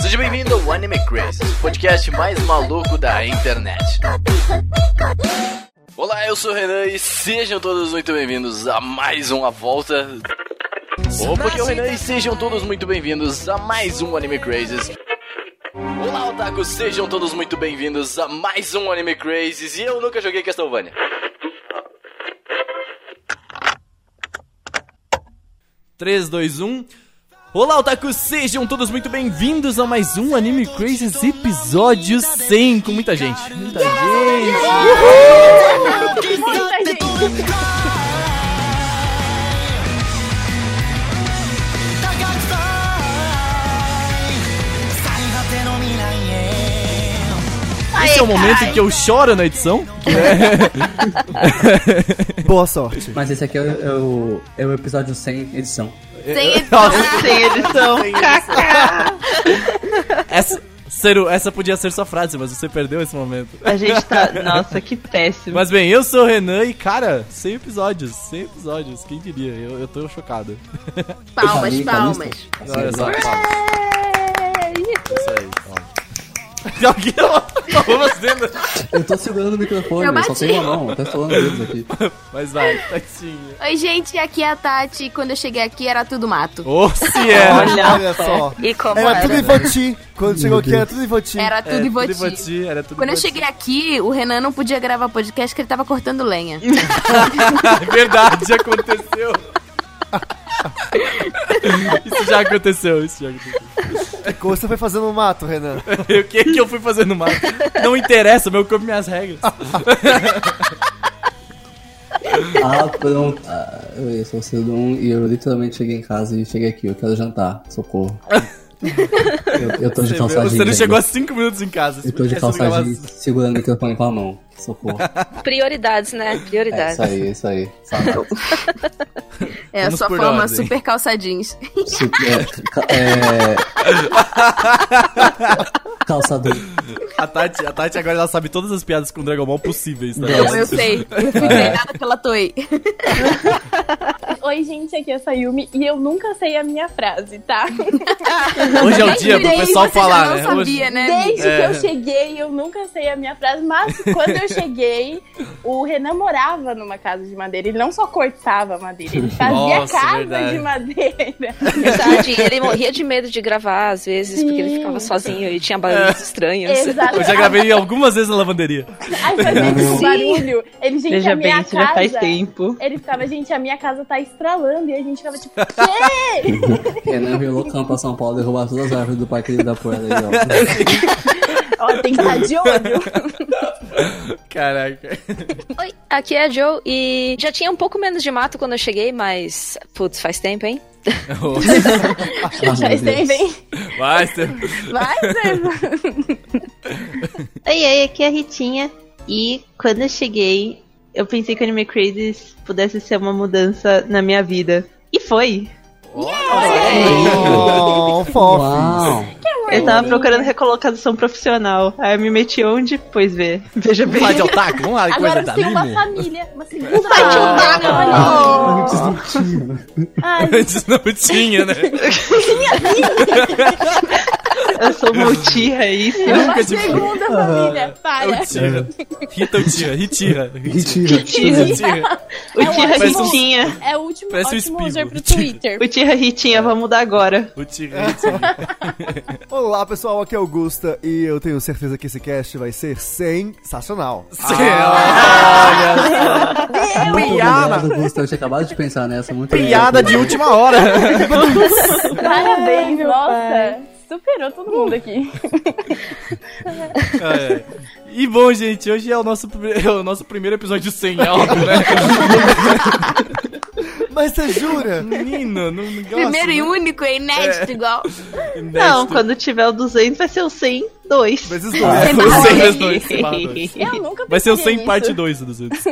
Seja bem-vindo ao Anime Crazy, podcast mais maluco da internet. Olá, eu sou o Renan e sejam todos muito bem-vindos a mais uma volta. Opa, aqui é o Renan e sejam todos muito bem-vindos a mais um Anime Crazes. Olá, otakus, sejam todos muito bem-vindos a mais um Anime Crazes e eu nunca joguei Castlevania. 3, 2, 1. Olá, otakus! Sejam todos muito bem-vindos a mais um Anime Crazes episódio 100 com muita gente. Muita gente! Esse é o momento em que eu choro na edição. Boa sorte. Mas esse aqui é o, é o, é o episódio 100 edição. Sem edição. Sem edição. Essa, Cero, essa podia ser sua frase, mas você perdeu esse momento. A gente tá. Nossa, que péssimo. Mas bem, eu sou o Renan e, cara, 100 episódios, 100 episódios, quem diria? Eu, eu tô chocado. Palmas, Tá lindo, palmas. tá lindo. Olha só, palmas. Isso aí, Alguém tá fazendo? Eu tô segurando o microfone, Eu eu, só tenho uma mão, tô falando deles aqui. Mas vai, Tatinha. Oi, gente, aqui é a Tati. Quando eu cheguei aqui era tudo mato. Ô, se é! Olha, Olha só. E como Era era? tudo Voti. Quando chegou aqui era tudo em Voti. Era tudo É. Voti, era tudo Quando eu cheguei aqui, o Renan não podia gravar podcast porque ele tava cortando lenha. É verdade, aconteceu. isso já aconteceu, isso já aconteceu. O que você foi fazendo no mato, Renan? O que que eu fui fazer no mato? Não interessa, meu corpo, minhas regras. Ah, pronto. Ah, eu sou o Cedon e eu literalmente cheguei em casa e cheguei aqui, eu quero jantar, socorro. Eu, eu tô de Você, calça você jeans. não ainda. chegou a 5 minutos em casa. Eu tô de calça jeans segurando o microfone com a mão. Socorro. Prioridades, né? É Prioridades. isso aí, isso aí. É a Vamos sua por forma ordem. super calça jeans. Super, ca- é, calçador. A Tati, a Tati agora ela sabe todas as piadas com Dragon Ball possíveis, tá? Eu, eu sei. Eu fui treinada pela Toei. Oi, gente, aqui é a Sayumi e eu nunca sei a minha frase, tá? Hoje é o dia pro Desde pessoal falar, né? não Hoje- sabia, né? Desde É. que eu cheguei, eu nunca sei a minha frase, mas quando eu cheguei, o Renan morava numa casa de madeira. Ele não só cortava madeira, ele fazia Nossa, casa verdade. de madeira. Verdade, ele morria de medo de gravar, às vezes, porque ele Sim. ficava sozinho e tinha barulhos estranhos. Exato. Eu já gravei algumas vezes na lavanderia. Aí fazia um barulho. Ele, gente, Veja a minha bem, casa... já faz tempo. Ele ficava, gente, a minha casa tá estralando. E a gente ficava tipo, quê? Renan veio loucão pra São Paulo derrubar todas as árvores do Parque da Poeira aí, ó. Tem que estar de olho. Caraca. Oi, aqui é a Joe e já tinha um pouco menos de mato quando eu cheguei, mas. Putz, faz tempo, hein? Meu Deus. estendem. Vai, você... Vai, César. Oi, oi, aqui é a Ritinha. E quando eu cheguei, eu pensei que o Anime Crazes pudesse ser uma mudança na minha vida. E foi. Oh, fofo. Eu tava procurando recolocação profissional. Aí eu me meti onde? Pois vê. Veja bem. Vamos lá de otaku, vamos lá de coisa Agora da tem uma anime. família, uma segunda Ah, família. Antes não tinha. Ai, Antes não tinha, né? Eu sou multira, é isso? Nunca te segunda família. Para. Utira. Rita Utira, Ritira. Ritira. O Tira Parece um- Ritinha. É o último um user pro Twitter. Tira Ritinha, vamos mudar agora. Utira, Ritira. Olá, pessoal. Aqui é o Augusta e eu tenho certeza que esse cast vai ser sensacional. Olha Muito Piada. Augusto. Eu tinha acabado de pensar nessa. Muito Piada de última hora. Parabéns, nossa. Superou todo mundo aqui. É. E bom, gente, hoje é o nosso, é o nosso primeiro episódio sem áudio, né? Mas você jura? Menino, não gosto, Primeiro e né? único, é inédito igual. Não, quando tiver o 200 vai ser o 100. Dois. Vezes É, dois. o 100 vezes 2, 100 barra dois. Eu nunca Vai ser o pensei 100 parte nisso. 2 dos outros.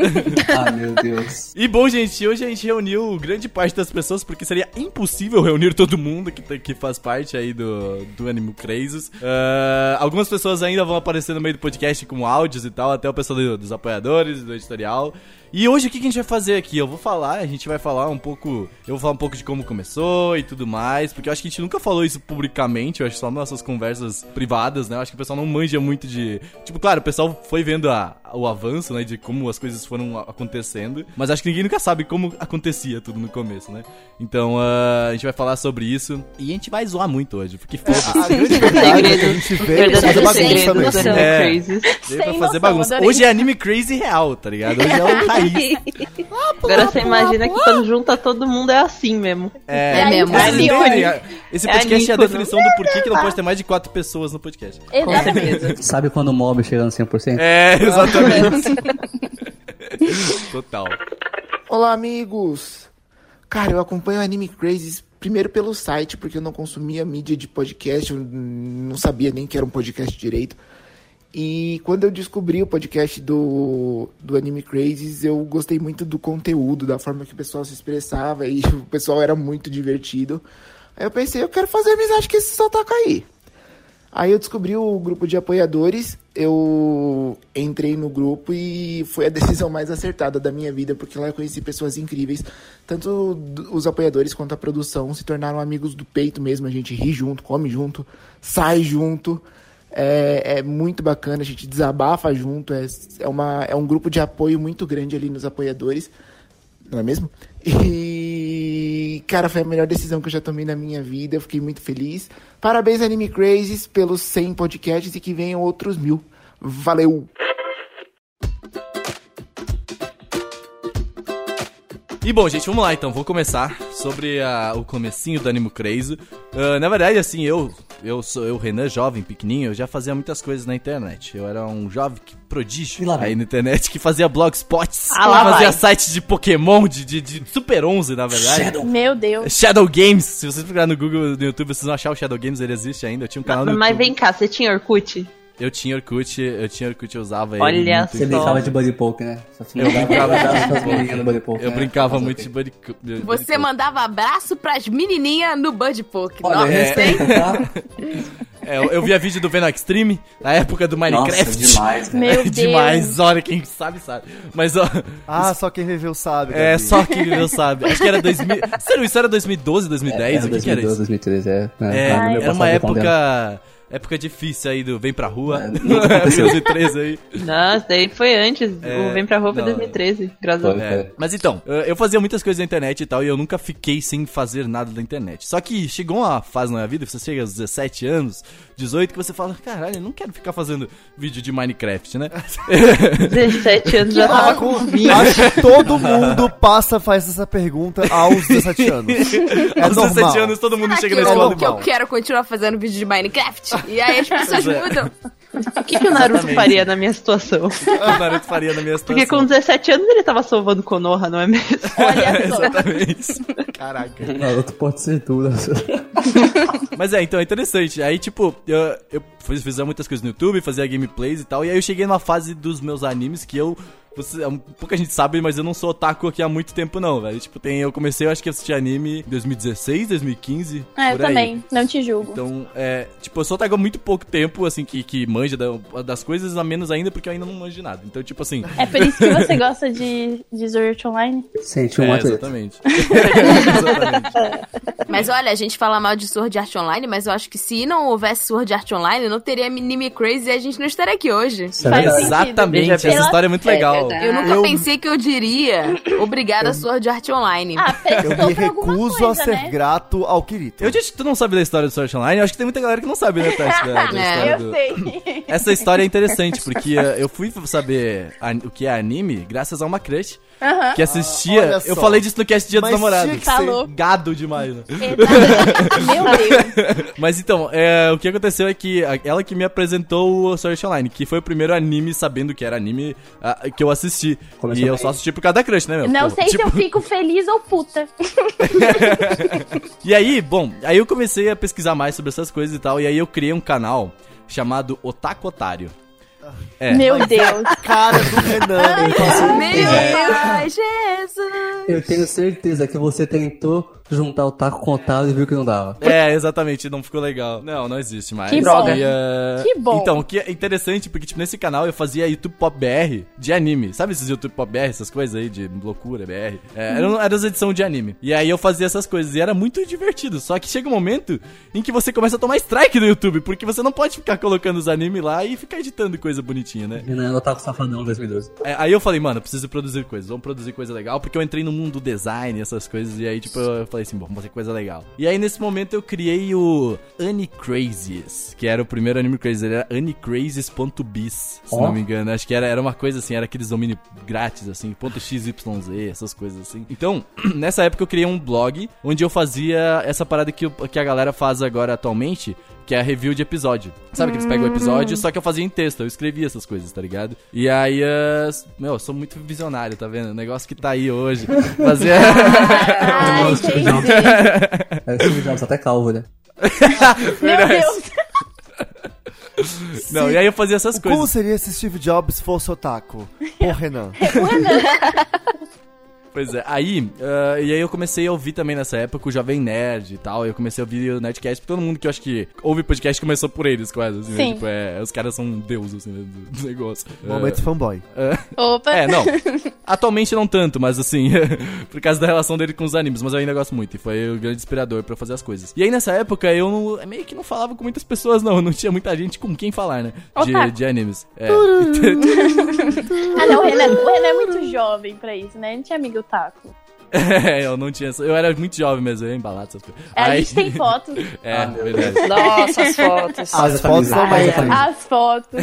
Ah, meu Deus. E bom, gente, hoje a gente reuniu grande parte das pessoas, porque seria impossível reunir todo mundo que, que faz parte aí do, do Animal Crazes. Ah, algumas pessoas ainda vão aparecer no meio do podcast com áudios e tal, até o pessoal do- dos apoiadores, do editorial. E hoje o que, que a gente vai fazer aqui? Eu vou falar, a gente vai falar um pouco. Eu vou falar um pouco de como começou e tudo mais, porque eu acho que a gente nunca falou isso publicamente, eu acho só nas nossas conversas privadas, né? Eu acho que o pessoal não manja muito de. Tipo, claro, o pessoal foi vendo a- o avanço, né? De como as coisas foram acontecendo, mas acho que ninguém nunca sabe como acontecia tudo no começo, né? Então ah, a gente vai falar sobre isso e a gente vai zoar muito hoje, porque foda-se. A grande verdade é que a gente pra fazer bagunça mesmo. É. Veio pra fazer noção, bagunça. adorei. Hoje é anime crazy real, tá ligado? Hoje é o raiz. Agora você imagina que quando junta todo mundo é assim mesmo. É, É mesmo. É. Esse É podcast é a ícone. definição do porquê que não pode ter mais de quatro pessoas no podcast. Certeza. Sabe quando o mob chega no 100%? É, exatamente. Total. Olá, amigos! Cara, eu acompanho o Anime Crazes primeiro pelo site, porque eu não consumia mídia de podcast, eu não sabia nem que era um podcast direito. E quando eu descobri o podcast do, do Anime Crazes, eu gostei muito do conteúdo, da forma que o pessoal se expressava, e o pessoal era muito divertido. Aí eu pensei, eu quero fazer amizade com esse sotaca aí. Aí eu descobri o grupo de apoiadores, eu entrei no grupo e foi a decisão mais acertada da minha vida, porque lá eu conheci pessoas incríveis. Tanto os apoiadores quanto a produção se tornaram amigos do peito mesmo, a gente ri junto, come junto, sai junto. É, é muito bacana, a gente desabafa junto, é, é, uma, é um grupo de apoio muito grande ali nos apoiadores, não é mesmo? E, cara, foi a melhor decisão que eu já tomei na minha vida, eu fiquei muito feliz. Parabéns, Anime Crazes, pelos 100 podcasts e que venham outros mil. Valeu! E bom, gente, vamos lá então. Vou começar sobre a- o comecinho do Animo Crazy. Ah, na verdade, assim, eu, eu sou eu, Renan, jovem, pequenininho, eu já fazia muitas coisas na internet. Eu era um jovem que- prodígio aí na internet que fazia blogspots, Ah, fazia vai. sites de Pokémon, de, de, de Super 11, na verdade. Meu Deus. Shadow Games, se vocês procurar no Google, no YouTube, vocês vão achar o Shadow Games, ele existe ainda. Eu tinha um canal no Mas YouTube. vem cá, você tinha Orkut? Eu tinha Orkut, eu tinha Orkut, eu usava ele. Olha muito. Você Só. brincava de Buddy Poke, né? Só Eu brincava de Buddy Buddy Poke, Eu né? brincava muito de? Buddy Buddy Você Poke. mandava abraço pras menininhas no Bud Poke. Olha, Nossa, tá? É, eu, eu via vídeo do Venom Extreme, na época do Minecraft. Nossa, demais, cara. Meu Deus. Demais, olha, quem sabe, sabe. Mas, ó, Ah, só quem viveu sabe. é Gabi. só quem viveu sabe. Acho que era 2000. Sério, isso era 2012, 2010? Era o que, que era 2012, isso? 2013, é. É, Ah, no meu era uma época. Época difícil aí do Vem Pra Rua. É, nunca aconteceu. 2013 aí. Nossa, daí foi antes. É, o Vem Pra Rua foi não. 2013, graças a Deus. É, mas então, eu fazia muitas coisas na internet e tal, e eu nunca fiquei sem fazer nada da internet. Só que chegou uma fase na minha vida, você chega aos 17 anos, 18, que você fala, caralho, eu não quero ficar fazendo vídeo de Minecraft, né? 17 anos já tava com- com 20. Acho que todo mundo passa, faz essa pergunta aos 17 anos. É Aos normal. 17 anos todo mundo Será chega que na eu, escola. que eu quero continuar fazendo vídeo de Minecraft? E aí as pessoas é. mudam. O que, que o Naruto Exatamente. faria na minha situação? O Naruto faria na minha situação. Porque com 17 anos ele tava salvando Konoha, não é mesmo? Olha só. Exatamente. Caraca. Naruto pode ser tudo. Mas é, então é interessante. Aí, tipo, eu, eu fiz, fazia muitas coisas no YouTube, fazia gameplays e tal. E aí eu cheguei numa fase dos meus animes que eu. Você, um, pouca gente sabe, mas eu não sou otaku aqui há muito tempo, não, velho. Tipo, tem, eu comecei, eu acho que a assistir anime em 2016, 2015. Ah, eu aí. também. Não te julgo. Então, é, tipo, eu sou otaku há muito pouco tempo, assim, que, que manja da- das coisas, a menos ainda, porque eu ainda não manjo de nada. Então, tipo assim. É por isso que você gosta de, de Sword Art Online? Senti um é, exatamente. exatamente. Mas olha, a gente fala mal de Sword Art Online, mas eu acho que se não houvesse Sword Art Online, não teria Anime Crazy e a gente não estaria aqui hoje. É Faz sentido. Exatamente, essa Pela- história é muito legal. Verdade. Eu nunca Eu- pensei que eu diria obrigada Sword Art Online. Ah, Eu me recuso coisa, a ser né? grato ao Kirito. Eu disse que tu não sabe da história do Sword Online, eu acho que tem muita galera que não sabe, né, Tati, da, da É, Eu do... sei. Essa história é interessante, porque eu fui saber a- o que é anime graças a uma crush Aham. que assistia... olha eu falei disso no cast Dia dos Namorados. tinha que Falou. Gado demais, né? Exatamente. Meu Deus. Mas então, é, o que aconteceu é que a- ela que me apresentou o Sword Online, que foi o primeiro anime sabendo que era anime ah, que eu assisti. Começou e eu bem. só assisti por causa da crush, né, meu? Não Pô, sei se tipo- eu fico feliz ou puta. E aí, bom, aí eu comecei a pesquisar mais sobre essas coisas e tal, e aí eu criei um canal chamado Otaku Otário. É. Meu Deus. Cara do Renan. Eu Meu pai, Jesus! Eu tenho certeza que você tentou juntar o taco com o otário e viu que não dava. É, exatamente, não ficou legal. Não, não existe mais. Que droga. E, eh, Que bom. Então, o que é interessante, porque, tipo, nesse canal eu fazia YouTube Pop BR de anime. Sabe esses YouTube Pop BR, essas coisas aí de loucura BR? É, eram, eram as edições de anime. E aí eu fazia essas coisas e era muito divertido. Só que chega um momento em que você começa a tomar strike do YouTube, porque você não pode ficar colocando os animes lá e ficar editando coisa bonitinha, né? Renan, o taco safadão 2012. É, aí eu falei, mano, eu preciso produzir coisas, vamos produzir coisa legal, porque eu entrei no mundo do design, essas coisas, e aí, tipo, eu falei assim, bom, vamos fazer coisa legal. E aí, nesse momento, eu criei o Unicrazies, que era o primeiro Anime Crazy, ele era unicrazies.biz, se Ó. não me engano. Acho que era, era uma coisa assim, era aqueles domínios grátis, assim, ponto .xyz, essas coisas assim. Então, nessa época eu criei um blog, onde eu fazia essa parada que, que a galera faz agora atualmente, que é a review de episódio. Sabe que eles pegam o episódio, só que eu fazia em texto, eu escrevia essas coisas, tá ligado? E aí, eh, meu, eu sou muito visionário, tá vendo? O negócio que tá aí hoje. Fazia. Ai, entendi. Aí o Steve Jobs até calvo, né? Meu Deus. Não, e aí eu fazia essas Como coisas. seria se Steve Jobs fosse otaku? Pô, Renan. Pois é, aí, ah, e aí eu comecei a ouvir também nessa época o Jovem Nerd e tal, eu comecei a ouvir o Nerdcast, porque todo mundo que eu acho que ouve podcast começou por eles, quase, assim, né? Sim. Tipo, é, os caras são deuses, assim, né, do, do negócio. Momento fanboy. Opa. É, não. Atualmente não tanto, mas assim, por causa da relação dele com os animes, mas eu ainda gosto muito. E foi o grande inspirador pra eu fazer as coisas. E aí nessa época eu não- meio que não falava com muitas pessoas, não. Não tinha muita gente com quem falar, né? De, de animes. É. Ah, não, o Renan, o Renan é muito jovem pra isso, né? Não tinha amigo taco. É, eu não tinha. Eu era muito jovem mesmo, eu ia embalado essas coisas. É, a Aí- gente tem fotos, É, verdade. Nossa, as fotos. Faz a As fotos são a mais- as fotos.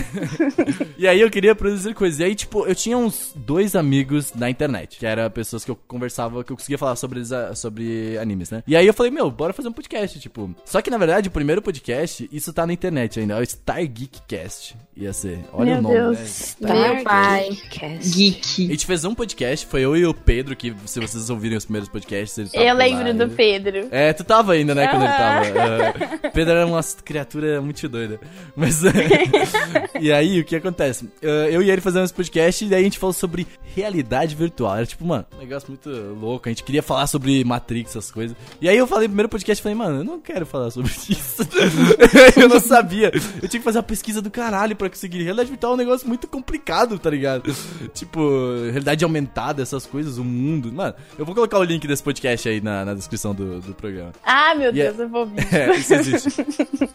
E aí eu queria produzir coisas. E aí, tipo, eu tinha uns dois amigos na internet, que eram pessoas que eu conversava, que eu conseguia falar sobre, ah, sobre animes, né? E aí eu falei, meu, bora fazer um podcast, tipo. Só que na verdade, o primeiro podcast, isso tá na internet ainda, é o Star Geek Cast. Ia ser. Olha Meu o nome, Deus. né? Meu pai. A Geek. gente fez um podcast, foi eu e o Pedro, que se vocês ouvirem os primeiros podcasts, ele tava Eu lembro do Pedro. É, tu tava ainda, né, quando ele tava. É, Pedro era uma criatura muito doida. Mas. e aí, o que acontece? Eh, Eu e ele fazendo esse podcast e daí a gente falou sobre realidade virtual. Era tipo, mano, um negócio muito louco. A gente queria falar sobre Matrix, essas coisas. E aí eu falei primeiro podcast, falei, mano, eu não quero falar sobre isso. eu não sabia. Eu tinha que fazer uma pesquisa do caralho pra conseguir. Realidade virtual é um negócio muito complicado, tá ligado? Tipo, realidade aumentada, essas coisas, o mundo. Mano, eu vou colocar o link desse podcast aí na, na descrição do, do programa. Ah, meu E é- Deus, eu vou ouvir. É, isso existe.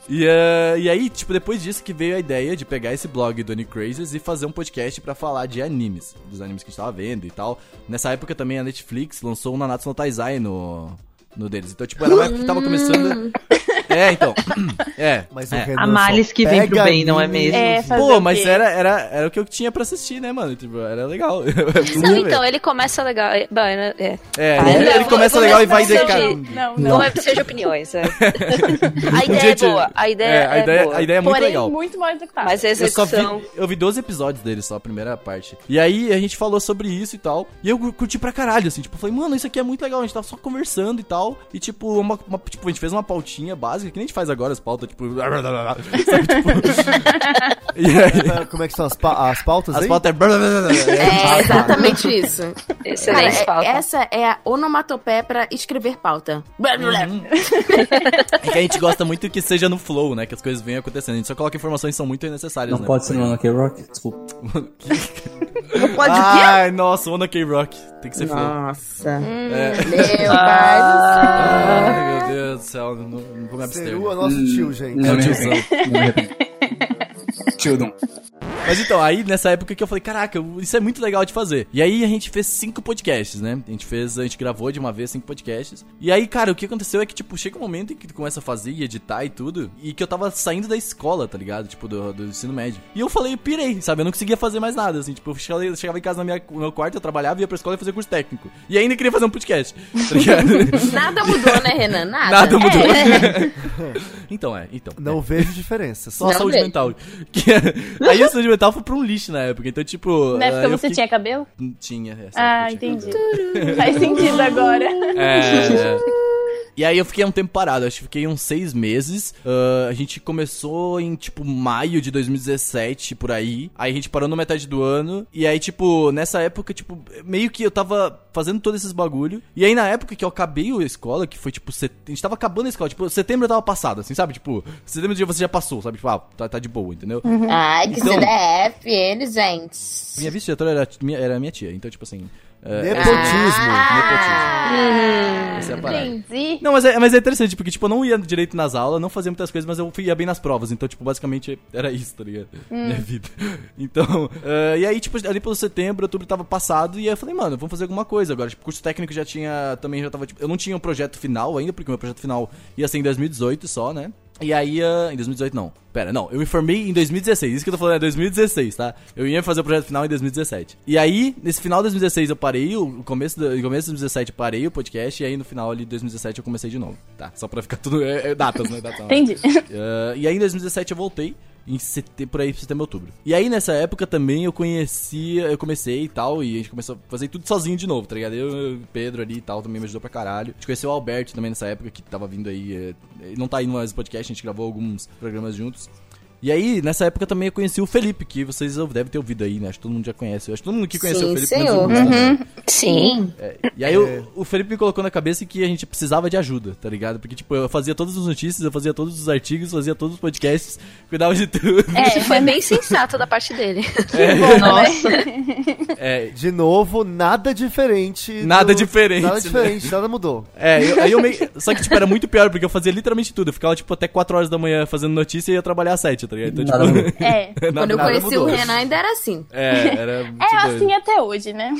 e, eh, e aí, tipo, depois disso que veio a ideia de pegar esse blog do Unicrazes e fazer um podcast pra falar de animes, dos animes que a gente tava vendo e tal. Nessa época também a Netflix lançou o Nanatsu no Taizai no, no deles. Então, tipo, era uma época que tava começando... É, então. É. Mas o é. Renan A males que vem pro bem, não é mesmo? É, fazer Pô, o mas era, era, era o que eu tinha pra assistir, né, mano? Tipo, era legal. Eu Não, então, ele começa legal. É, bom, é, é. É, Ah, ele, não, ele vou- começa vou legal e vai decar. de- Não, Não, não. é pra ser de opiniões, é. A ideia é te- boa. A ideia é, é, a ideia, boa. a ideia é muito Porém, legal. muito mal executado. Mas a Eu só execução. vi, eu vi 12 episódios dele só, a primeira parte. E aí a gente falou sobre isso e tal. E eu curti pra caralho, assim. Tipo, eu falei, mano, isso aqui é muito legal. A gente tava só conversando e tal. E tipo, uma, uma- tipo, a gente fez uma pautinha básica, que nem a gente faz agora, as pautas, tipo. Sabe, tipo. e aí. Como é que são as, pa- as pautas As aí? pautas é. É exatamente isso. Cara, Excelente é- pauta. essa é a onomatopeia pra escrever pauta. É que a gente gosta muito que seja no flow, né? Que as coisas venham acontecendo. A gente só coloca informações que são muito necessárias, Não né? pode ser no K Rock? Desculpa. Pode o quê? Ai, nossa, Ona K-Rock. Tem que ser flow. Nossa. É. Meu pai do céu. Ai, meu Deus do céu, não, não vou me abster. Seru é nosso tio, gente. É o tiozão. Não me arrependo. Tildon. Mas então, aí nessa época que eu falei, caraca, isso é muito legal de fazer. E aí a gente fez cinco podcasts, né? A gente fez, a gente gravou de uma vez cinco podcasts. E aí, cara, o que aconteceu é que, tipo, chega um momento em que tu começa a fazer e editar e tudo, e que eu tava saindo da escola, tá ligado? Tipo, do, do ensino médio. E eu falei, pirei, sabe? Eu não conseguia fazer mais nada, assim. Tipo, eu chegava, em casa na minha, no meu quarto, eu trabalhava, ia pra escola e fazia curso técnico. E ainda queria fazer um podcast, tá ligado? Nada mudou, né, Renan? Nada. Nada mudou. É. então, é, então. Não vejo diferença. Só a Não saúde vejo. mental. Que- aí a saúde mental foi pra um lixo na época. Então, tipo. Na época você fiquei- tinha cabelo? Tinha. Ah, tinha entendi. Faz sentido agora. É. E aí eu fiquei um tempo parado, acho que fiquei uns seis meses. Ah, a gente começou em, tipo, maio de 2017, por aí. Aí a gente parou na metade do ano. E aí, tipo, nessa época, tipo, meio que eu tava fazendo todos esses bagulho. E aí na época que eu acabei a escola, que foi, tipo, set... a gente tava acabando a escola, tipo, setembro eu tava passado, assim, sabe? Tipo, setembro dia você já passou, sabe? Tipo, ah, tá, tá de boa, entendeu? Ai, que Então- CDF, ele, gente. Minha vice-diretora era, era minha tia, então, tipo assim. É, Nepotismo. Nepotismo. Essa é a parada. Entendi. Não, mas é, mas é interessante, porque, tipo, eu não ia direito nas aulas, não fazia muitas coisas, mas eu ia bem nas provas. Então, tipo, basicamente era isso, tá ligado? Minha vida. Então, eh, e aí, tipo, ali pelo setembro, outubro tava passado, e aí eu falei, mano, vamos fazer alguma coisa agora. Tipo, curso técnico já tinha, também já tava, tipo, eu não tinha um projeto final ainda, porque o meu projeto final ia ser em 2018 só, né? E aí, ah, em 2018 não. Pera, não, eu me formei em 2016. Isso que eu tô falando é 2016, tá? Eu ia fazer o projeto final em 2017. E aí, nesse final de 2016 eu parei, o começo, do, começo de 2017 eu parei o podcast, e aí no final ali de 2017 eu comecei de novo, tá? Só pra ficar tudo. É, é datas, né? Datas, Entendi. Uh, e aí em 2017 eu voltei. Em setembro, por aí, setembro, outubro. E aí nessa época também eu conhecia, eu comecei e tal, e a gente começou a fazer tudo sozinho de novo, tá ligado? Eu, Pedro ali e tal, também me ajudou pra caralho. A gente conheceu o Alberto também nessa época, que tava vindo aí, é, não tá no mais podcast, a gente gravou alguns programas juntos. E aí, nessa época também eu conheci o Felipe, que vocês devem ter ouvido aí, né? Acho que todo mundo já conhece. Eu acho que todo mundo que conheceu Sim, o Felipe menos senhor. né? Sim. É, e aí o, o Felipe me colocou na cabeça que a gente precisava de ajuda, tá ligado? Porque, tipo, eu fazia todas as notícias, eu fazia todos os artigos, fazia todos os podcasts, cuidava de tudo. É, foi bem sensato da parte dele. Nossa. É, De novo, nada diferente. Nada diferente, Nada né? diferente, nada mudou. é eu, aí eu meio. Só que, tipo, era muito pior, porque eu fazia literalmente tudo. Eu ficava, tipo, até 4 horas da manhã fazendo notícia e ia trabalhar às 7, tá ligado? Então, Nada tipo. mudou. É. nada- Quando eu conheci mudou. o Renan ainda era assim. É, era muito É doido. assim até hoje, né?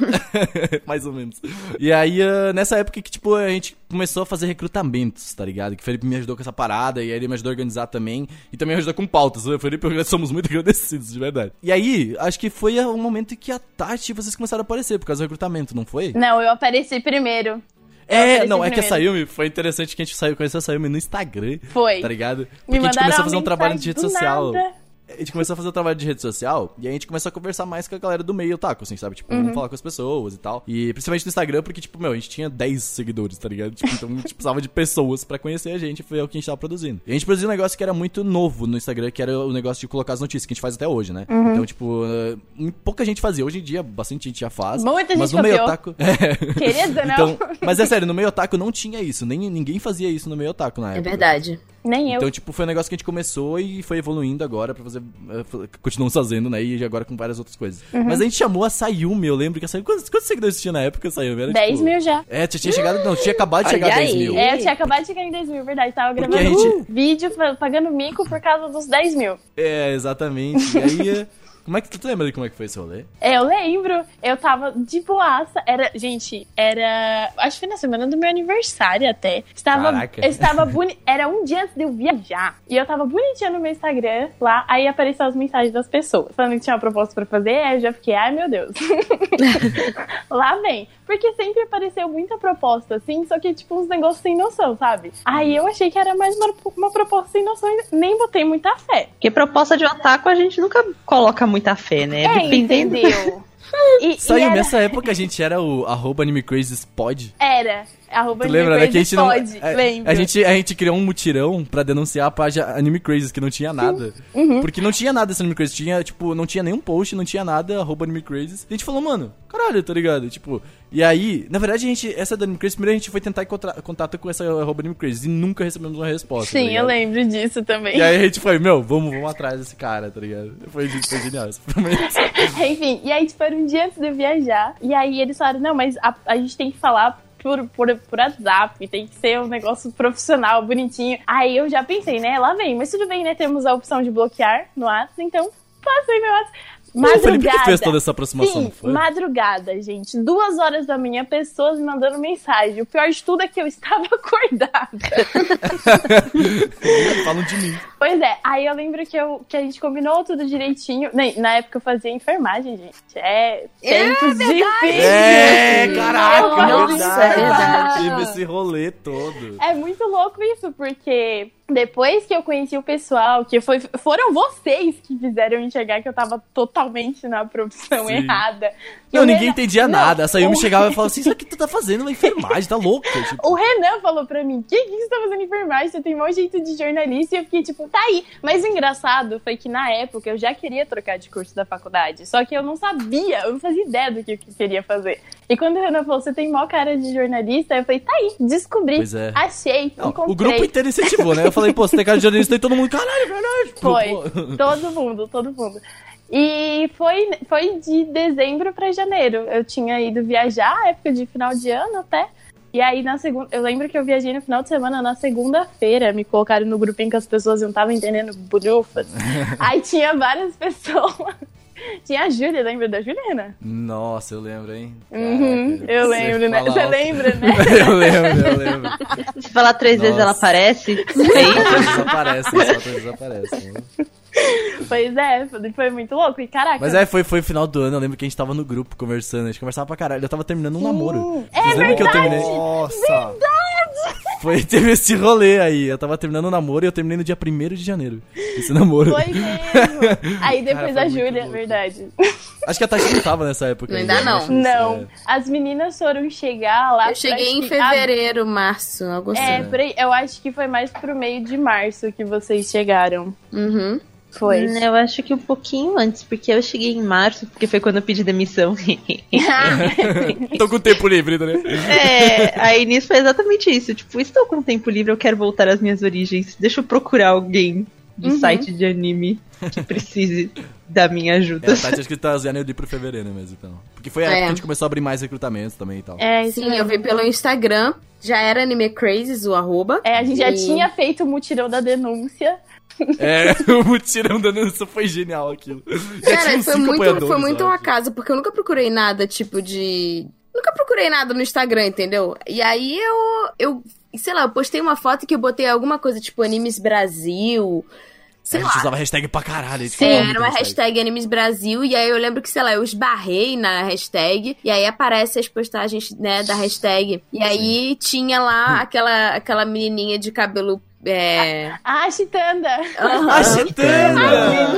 Mais ou menos. E aí, ah, nessa época que, tipo, a gente começou a fazer recrutamentos, tá ligado? Que o Felipe me ajudou com essa parada, e aí ele me ajudou a organizar também. E também me ajudou com pautas. O Felipe e eu somos muito agradecidos, de verdade. E aí, acho que foi o momento em que a Tati e vocês começaram a aparecer, por causa do recrutamento, não foi? Não, eu apareci primeiro. É, não, é que a. Sayumi, foi interessante que a gente saiu, conheceu a Sayumi no Instagram. Foi. Tá ligado? Me Porque a gente começou a fazer um trabalho de rede social. nada. A gente começou a fazer um trabalho de rede social e a gente começou a conversar mais com a galera do meio taco, assim, sabe? Tipo, Uhum. vamos falar com as pessoas e tal. E principalmente no Instagram, porque, tipo, meu, a gente tinha 10 seguidores, tá ligado? Tipo, então a gente precisava de pessoas pra conhecer a gente, foi o que a gente tava produzindo. E a gente produziu um negócio que era muito novo no Instagram, que era o negócio de colocar as notícias, que a gente faz até hoje, né? Uhum. Então, tipo, uh, pouca gente fazia. Hoje em dia, bastante gente já faz. Muita mas gente no meio copiou. otaku. É. Querido, não. Então, mas é sério, no meio otaku não tinha isso. Nem, ninguém fazia isso no meio otaku na É época. verdade. Nem eu. Então, tipo, foi um negócio que a gente começou e foi evoluindo agora pra fazer. eh, Continuamos fazendo, né? E agora com várias outras coisas. Uhum. Mas a gente chamou a Sayumi, eu lembro que a Sayumi. Quantos, quantos seguidores tinha na época, Sayumi? Era, 10 tipo, mil já. É, tinha, tinha chegado. Não, tinha acabado de Olha chegar a 10 aí. mil. É, eu tinha acabado de chegar em 10 mil, verdade. Tava gravando gente- um vídeo pagando mico por causa dos 10 mil. É, exatamente. E aí. Como é que tu lembra de como é que foi esse rolê? É, Eu lembro, eu tava de boaça. Era, gente, era. Acho que foi na semana do meu aniversário até. Estava, Caraca. eu estava boni... Era um dia antes de eu viajar. E eu tava bonitinha no meu Instagram lá. Aí apareceu as mensagens das pessoas. Falando que tinha uma proposta pra fazer. Aí eu já fiquei, ai meu Deus. lá vem. Porque sempre apareceu muita proposta, assim. Só que, tipo, uns negócios sem noção, sabe? Aí eu achei que era mais uma, uma proposta sem noção. e Nem botei muita fé. Porque proposta de otaku a gente nunca coloca muita fé, né? É, Dependendo- entendeu? E, e Saiu era, nessa época a gente era o arroba AnimeCrazesPod. era. Arroba Tu lembra, né? Que a gente não. pode, a, lembro. a gente, a gente criou um mutirão pra denunciar a página Anime Crazes, que não tinha nada. Uhum. Porque não tinha nada desse Anime Crazes. Tinha, tipo, não tinha nenhum post, não tinha nada, arroba Anime Crazes. E a gente falou, mano, caralho, tá ligado? Tipo, e aí, na verdade, a gente, essa da Anime Crazes, primeiro a gente foi tentar encontrar contato com essa arroba Anime Crazes e nunca recebemos uma resposta. tá Sim, eu ligado? lembro disso também. E aí a gente foi, meu, vamos, vamos atrás desse cara, tá ligado? Foi, foi genial, Enfim, e aí, tipo, era um dia antes de eu viajar. E aí eles falaram, não, mas a, a gente tem que falar por, por, por WhatsApp, tem que ser um negócio profissional, bonitinho. Aí eu já pensei, né, lá vem, mas tudo bem, né, temos a opção de bloquear no WhatsApp, então passei meu WhatsApp. Foi o Felipe que Madrugada. fez toda essa aproximação, Sim, não foi? madrugada, gente. Duas horas da manhã, pessoas me mandando mensagem. O pior de tudo é que eu estava acordada. Falam de mim. Pois é, aí eu lembro que, eu, que a gente combinou tudo direitinho. Nem- Na época eu fazia enfermagem, gente. É tempos difíceis. É, caraca, Nossa, é verdade. Teve esse rolê todo. É muito louco isso, porque depois que eu conheci o pessoal, que foi, foram vocês que fizeram enxergar que eu tava totalmente na profissão Sim. errada. Não, o ninguém Renan- entendia Não, nada. A Sayumi o- chegava e falava assim: Isso aqui tu tá fazendo uma enfermagem, tá louca? Tipo, O Renan falou pra mim, que que você tá fazendo enfermagem? Você tem mau jeito de jornalista. E eu fiquei tipo, tá aí. Mas o engraçado foi que na época eu já queria trocar de curso da faculdade. Só que eu não sabia, eu não fazia ideia do que eu queria fazer. E quando o Renan falou, você tem mó cara de jornalista, eu falei, tá aí, descobri, Pois é. achei, não, encontrei. o grupo inteiro incentivou, né? Eu falei, pô, você tem cara de jornalista e todo mundo, caralho, verdade. Foi. Pô. Todo mundo, todo mundo. E foi, foi de dezembro pra janeiro. Eu tinha ido viajar, época de final de ano até. E aí na segunda. Eu lembro que eu viajei no final de semana, na segunda-feira. Me colocaram no grupinho que as pessoas não estavam entendendo bulhufas. aí tinha várias pessoas. Tinha a Júlia, lembra da Juliana? Nossa, eu lembro, hein? Uhum, Caraca, eu lembro, né? Você alto. lembra, né? eu lembro, eu lembro. Se falar três vezes ela Nossa. aparece. Desaparece, só desaparece. pois é, foi muito louco. E caraca. Mas é, foi, foi final do ano, eu lembro que a gente tava no grupo conversando, a gente conversava pra caralho. Eu tava terminando um namoro. É Vocês lembram que eu terminei? Nossa. Foi, teve esse rolê aí. Eu tava terminando o namoro e eu terminei no dia 1 de janeiro. Esse namoro. Foi mesmo. Aí depois Cara, a Júlia, verdade. Acho que a Tati não tava nessa época. Ainda ainda, não. acho isso, Não, é. as meninas foram chegar lá. Eu cheguei em fevereiro, março, agosto. É, aí, eu acho que foi mais pro meio de março que vocês chegaram. Uhum. Foi. Eu acho que um pouquinho antes, porque eu cheguei em março, porque foi quando eu pedi demissão. Tô com tempo livre, né? é, aí nisso foi exatamente isso. Tipo, estou com tempo livre, eu quero voltar às minhas origens. Deixa eu procurar alguém de Uhum. site de anime que precise da minha ajuda. É, a Tati acho que tá janeiro pro fevereiro mesmo, então. Porque foi a É. época que a gente começou a abrir mais recrutamentos também e tal. É, Sim, eu vi pelo Instagram. Já era Anime Crazes, o arroba. É, a gente já E- tinha feito o mutirão da denúncia. É, o mutirão da dança foi genial aquilo. Já Cara, foi muito, foi muito um acaso, porque eu nunca procurei nada, tipo, de. Nunca procurei nada no Instagram, entendeu? E aí eu. eu sei lá, eu postei uma foto que eu botei alguma coisa, tipo, Animes Brasil. A Sei gente lá. usava hashtag pra caralho. a Sim, era uma hashtag Animes Brasil, e aí eu lembro que, sei lá, eu esbarrei na hashtag, e aí aparece as postagens, né, da hashtag. E aí tinha lá aquela, aquela menininha de cabelo. É. Ah, Chitanda! Aham. A Chitanda!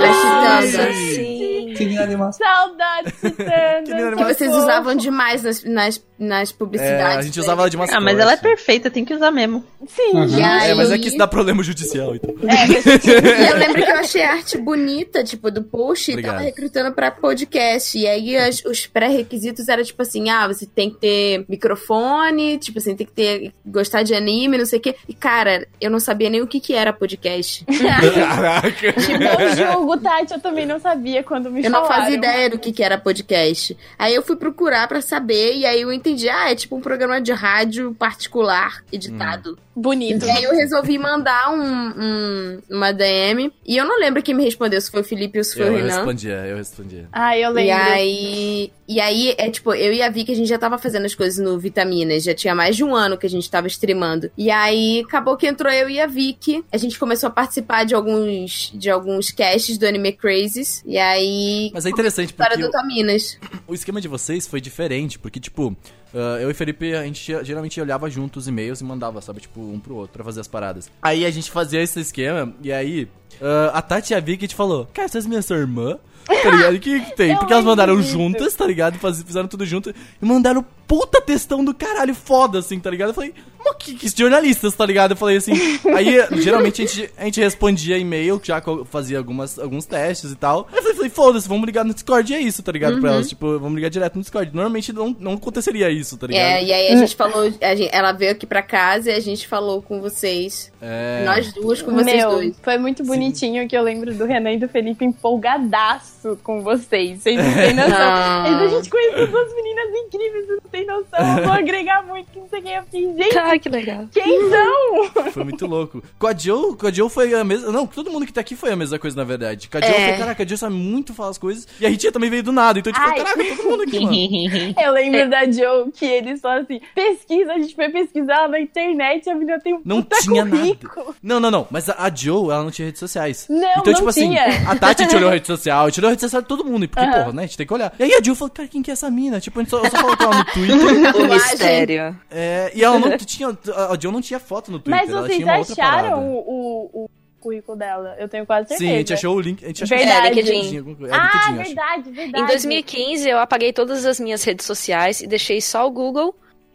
A Chitanda. Sim. Que animação. Saudade, Chitanda! Que Que vocês usavam demais nas, nas, nas É, publicidades. a gente usava ela de mascote. Ah, mas ela é perfeita, tem que usar mesmo. Sim. Uhum. E aí- É, mas é que isso dá problema judicial, então. E eu lembro que eu achei a arte bonita, tipo, do post e Obrigado. tava recrutando pra podcast. E aí as- os pré-requisitos eram tipo assim: ah, você tem que ter microfone, tipo assim, tem que ter gostar de anime, não sei o quê. E cara, eu não sabia nem o que que era podcast. Caraca. Não julgo, Tati, eu também não sabia quando me Eu não falaram. fazia ideia do que, que era podcast. Aí eu fui procurar pra saber, e aí eu entendi, ah, é tipo um programa de rádio particular, editado. Bonito. E aí eu resolvi mandar um, um- uma DM. E eu não lembro quem me respondeu, se foi o Felipe ou se foi Eu o Renan. respondia, eu respondia. Ah, eu E lembro. aí, e aí, é tipo, eu e a Vicky, a gente já tava fazendo as coisas no Vitaminas, já tinha mais de um ano que a gente tava streamando. E aí, acabou que entrou eu e a Vicky, a gente começou a participar de alguns, de alguns casts do Anime Crazes, e aí... Mas é interessante Para porque do o, Vitaminas. o esquema de vocês foi diferente, porque, tipo, ah, eu e Felipe, a gente geralmente olhava junto os e-mails e mandava, sabe, tipo, um pro outro pra fazer as paradas. Aí a gente fazia esse esquema, e aí ah, a Tati e a Vicky te falou, cara, vocês minha sua irmã? Tá ligado? O que, que tem? Eu Porque elas mandaram juntas, tá ligado? Fizeram tudo junto e mandaram puta textão do caralho foda, assim, tá ligado? Eu falei, mas que, que jornalistas, tá ligado? Eu falei assim. Aí, geralmente, a gente, a gente respondia e-mail, já fazia algumas, alguns testes e tal. Aí eu falei, falei, foda-se, vamos ligar no Discord, e é isso, tá ligado? Pra elas, tipo, vamos ligar direto no Discord. Normalmente não, não aconteceria isso, tá ligado? É, e aí a gente falou, a gente- ela veio aqui pra casa e a gente falou com vocês. É. Nós duas com vocês Meu, dois. foi muito bonitinho que eu lembro do Renan e do Felipe empolgadaço com vocês. Vocês não têm noção. Ah. Eles, a gente conhece duas meninas incríveis, vocês não têm noção. Eu vou agregar muito que não sei quem eu fiz. Gente, Ah, que legal. Quem são? Foi muito louco. Com a Joe, com a Joe foi a mesma. Não, todo mundo que tá aqui foi a mesma coisa, na verdade. Com a Joe É. foi, caraca, a Joe sabe muito falar as coisas. E a Ritinha também veio do nada. Então, tipo, Ai. caraca, todo mundo aqui, mano. Eu lembro da Joe que eles falam assim: pesquisa, a gente foi pesquisar na internet, a menina tem um Não puta tinha nada. Não, não, não. Mas a, a Joe, ela não tinha redes sociais. Não, então, não tipo assim, tinha. a Tati te olhou a rede social, te olhou a rede social de todo mundo. Porque, porra, né? A gente tem que olhar. E aí a Joe falou, cara, quem que é essa mina? Tipo, a gente só, só falou com ela no Twitter. O mistério. é, e ela não tinha. A Joe não tinha foto no Twitter. Mas ela vocês tinha uma outra acharam o, o, o currículo dela? Eu tenho quase certeza. Sim, a gente achou o link. A gente achou Verdade. É, LinkedIn. É, Ah, LinkedIn, acho. verdade, verdade. Em 2015, eu apaguei todas as minhas redes sociais e deixei só o Google,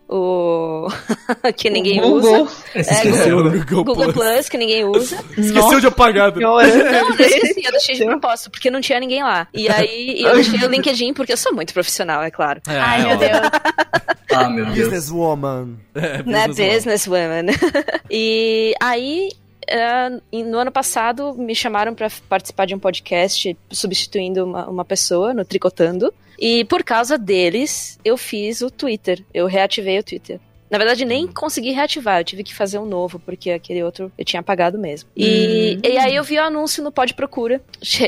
o que ninguém Google. usa. Você esqueceu, né? Google, Google Plus. Plus, que ninguém usa. Esqueceu de apagar. né? Não, eu esqueci, eu deixei de propósito, porque não tinha ninguém lá. E aí eu deixei o LinkedIn, porque eu sou muito profissional, é claro. É, Ai, é, meu ó. Deus. Ah, meu Deus. Businesswoman. É, né, business businesswoman. e aí, em- no ano passado, me chamaram pra participar de um podcast substituindo uma, uma pessoa no Tricotando. E por causa deles, eu fiz o Twitter. Eu reativei o Twitter. Na verdade, nem consegui reativar, eu tive que fazer um novo, porque aquele outro eu tinha apagado mesmo. E, e aí eu vi o anúncio no Pod Procura,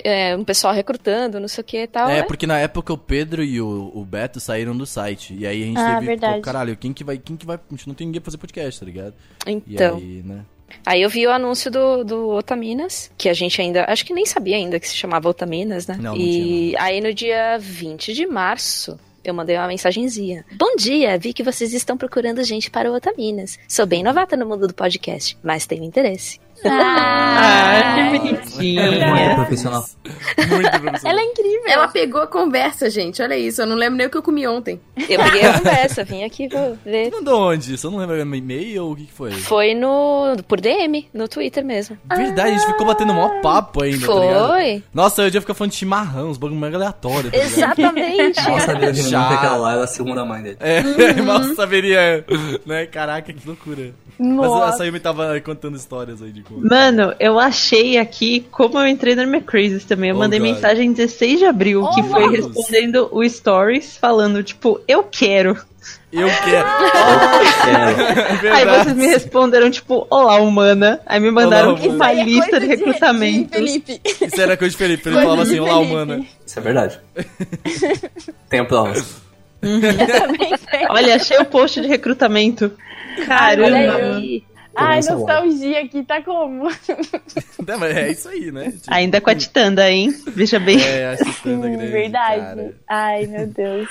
é, um pessoal recrutando, não sei o que e tal. É, né? porque na época o Pedro e o, o Beto saíram do site. E aí a gente Ah, teve, verdade. pô, caralho, quem que vai, quem que vai, a gente não tem ninguém pra fazer podcast, tá ligado? E Então. aí, né? Aí eu vi o anúncio do, do Otaminas, que a gente ainda. Acho que nem sabia ainda que se chamava Otaminas, né? Não, não e aí no dia 20 de março. Eu mandei uma mensagenzinha. Bom dia, vi que vocês estão procurando gente para o Otaminas. Sou bem novata no mundo do podcast, mas tenho interesse. Ah, que Muito bonitinha. profissional. Muito professor. Ela é incrível. Ela pegou a conversa, gente. Olha isso. Eu não lembro nem o que eu comi ontem. Eu peguei a conversa, vim aqui vou ver. Mandou onde? Você não lembra no e-mail ou o que, que foi? Foi no. por DM, no Twitter mesmo. Verdade, a gente ficou batendo mó papo ainda, tá? Foi? Nossa, eu ia ficar falando de chimarrão, uns bagulho mega aleatório, tá? Exatamente. Mal Já. que aquela lá era a segunda mãe dele. É, mal saberia, né? Caraca, que loucura. Mas Nossa. essa aí me tava contando histórias aí de Mano, eu achei aqui como eu entrei no Crazes também. Eu Oh, mandei God. mensagem 16 de abril, que Oh, foi Deus. respondendo o Stories, falando, tipo, eu quero. Eu quero. É, É Aí vocês me responderam, tipo, olá, humana. Aí me mandaram Olá, uma é lista coisa de recrutamentos. Felipe. Isso era coisa de Felipe. Ele Coisa falava assim: Olá, Felipe. humana. isso é verdade. Tenho provas. Olha, achei o post de recrutamento. Olha Caramba. Ai, nostalgia aqui, tá como? É, mas é isso aí, né? Tipo, Ainda com a Titanda, hein? Veja bem. É, a grande. Verdade. cara. Ai, meu Deus.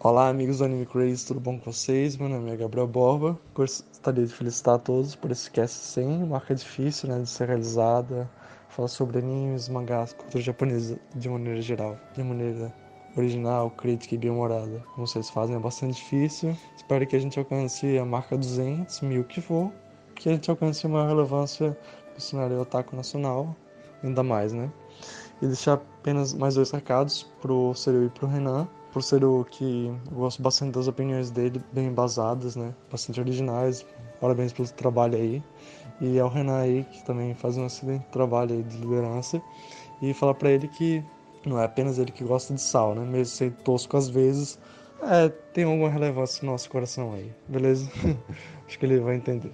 Olá, amigos do Anime Crazy, tudo bom com vocês? Meu nome é Gabriel Borba. Gostaria de felicitar a todos por esse cast 100, marca difícil né, de ser realizada. Falar sobre animes, mangás, cultura japonesa de maneira geral, de maneira original, crítica e bem-humorada. Como vocês fazem, é bastante difícil. Espero que a gente alcance a marca 200, mil que for, que a gente alcance uma relevância no cenário otaku nacional, ainda mais, né? E deixar apenas mais dois recados pro Seru e pro Renan. Pro Seru que eu gosto bastante das opiniões dele, bem embasadas, né? Bastante originais. Parabéns pelo trabalho aí. E ao Renan aí, que também faz um excelente trabalho aí de liderança. E falar pra ele que não é apenas ele que gosta de sal, né? Mesmo sendo tosco às vezes, é, tem alguma relevância no nosso coração aí, beleza? Acho que ele vai entender.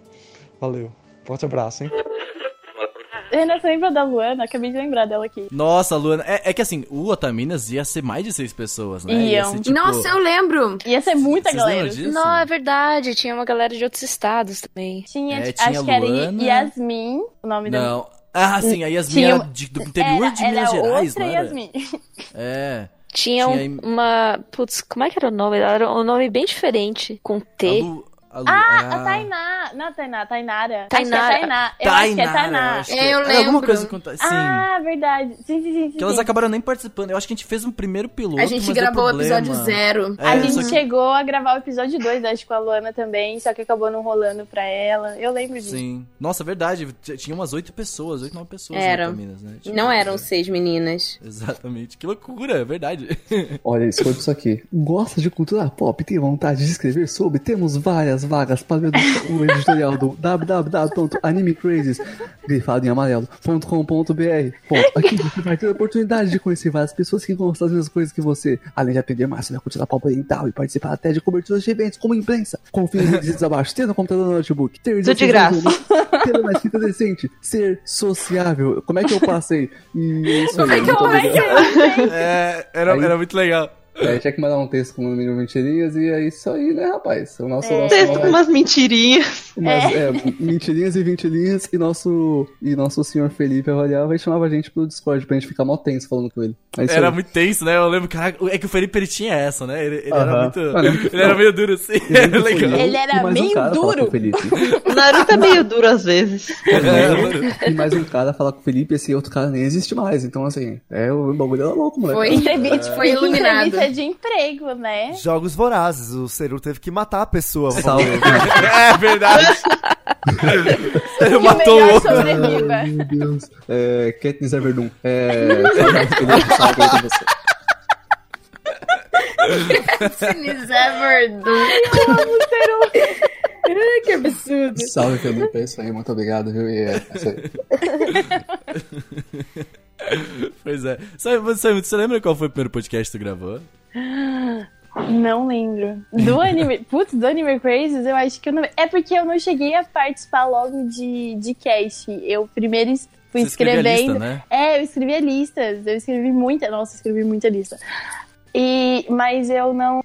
Valeu. Forte abraço, hein? Renan, você lembra da Luana? Acabei de lembrar dela aqui. Nossa, Luana. É, é que assim, o Otaminas ia ser mais de seis pessoas, né? Ia Iam. ser, tipo- Nossa, eu lembro. Ia ser muita Vocês galera. disso? Não, é verdade, tinha uma galera de outros estados também. Tinha, É, acho tinha que era Luana. Yasmin, o nome dela. Não. Ah, sim, a Yasmin Tinha era de- do interior Era, de Minas era Gerais, outra não era? Yasmin. É. Tinha, Tinha um- uma. Putz, como é que era o nome? Era um nome bem diferente, com A T. Lu, a Lu, Ah, era... a Tainá. Não, a Tainá, Tainara. Tainara. Acho que é Tainá. Eu acho que é Tainá. eu acho que É, eu Era alguma lembro. coisa com... Sim. Ah, verdade. Sim, sim, sim. sim, que elas sim. acabaram nem participando. Eu acho que a gente fez um primeiro piloto, A gente gravou o episódio zero. É, A gente que- chegou a gravar o episódio 2, acho, com a Luana também, só que acabou não rolando pra ela. Eu lembro disso. Sim. Nossa, verdade. Tinha umas oito pessoas, oito, nove pessoas Era. no Otaminas, né? Tipo, Não eram é. seis meninas. Exatamente. Que loucura, é verdade. Olha, escuta isso aqui. Gosta de cultura pop? Tem vontade de escrever sobre? Temos várias as vagas para ver o editorial do www.animecrazes, grifado em amarelo.com.br. Aqui você vai ter a oportunidade de conhecer várias pessoas que gostam das mesmas coisas que você. Além de aprender mais sobre a cultura pop oriental e participar até de coberturas de eventos como imprensa. Confira os requisitos abaixo. Ter no computador no notebook. Ter Tudo de graça. Ter uma escrita decente. Ser sociável. Como é que eu passei? E é isso Como aí. é que eu obrigado. É, era, era muito legal. É, tinha que mandar um texto com no mínimo mentirinhas e é isso aí, né, rapaz? O nosso, nosso Texto com umas mentirinhas. umas, é, mentirinhas e ventilinhas e nosso, e nosso senhor Felipe avaliava e chamava a gente pro Discord pra gente ficar mó tenso falando com ele. É Era aí. muito tenso, né? Eu lembro, caraca, é que o Felipe ele tinha essa, né? Ele, ele era Aham. muito. Eu lembro que- Ele era meio duro assim. Lembro Era que legal. Ele era um meio cara falar duro. o Naruto é meio duro às vezes. e mais um cara falar com o Felipe, esse outro cara nem existe mais. Então, assim, é o bagulho era louco, moleque. Foi, Entrevista, foi iluminado. De emprego, né? Jogos vorazes. O Seru teve que matar a pessoa. Salve. É verdade. O matou o outro. sobreviva. Ai, meu Deus. É, Katniss Everdeen. É, saudades de você. Sinis Everdeen. Ai, que absurdo. Salve, Felipe. É isso aí, muito obrigado, viu? E é, é isso aí. Pois é. Sabe, você, você lembra qual foi o primeiro podcast que tu gravou? Não lembro. Do anime. Putz, do Anime Crazes, eu acho que eu não. É porque eu não cheguei a participar logo de, de cast. Eu primeiro fui Você escrevendo. lista, né? É, eu escrevia listas. Eu escrevi muita. Nossa, escrevi muita lista. E, mas eu não.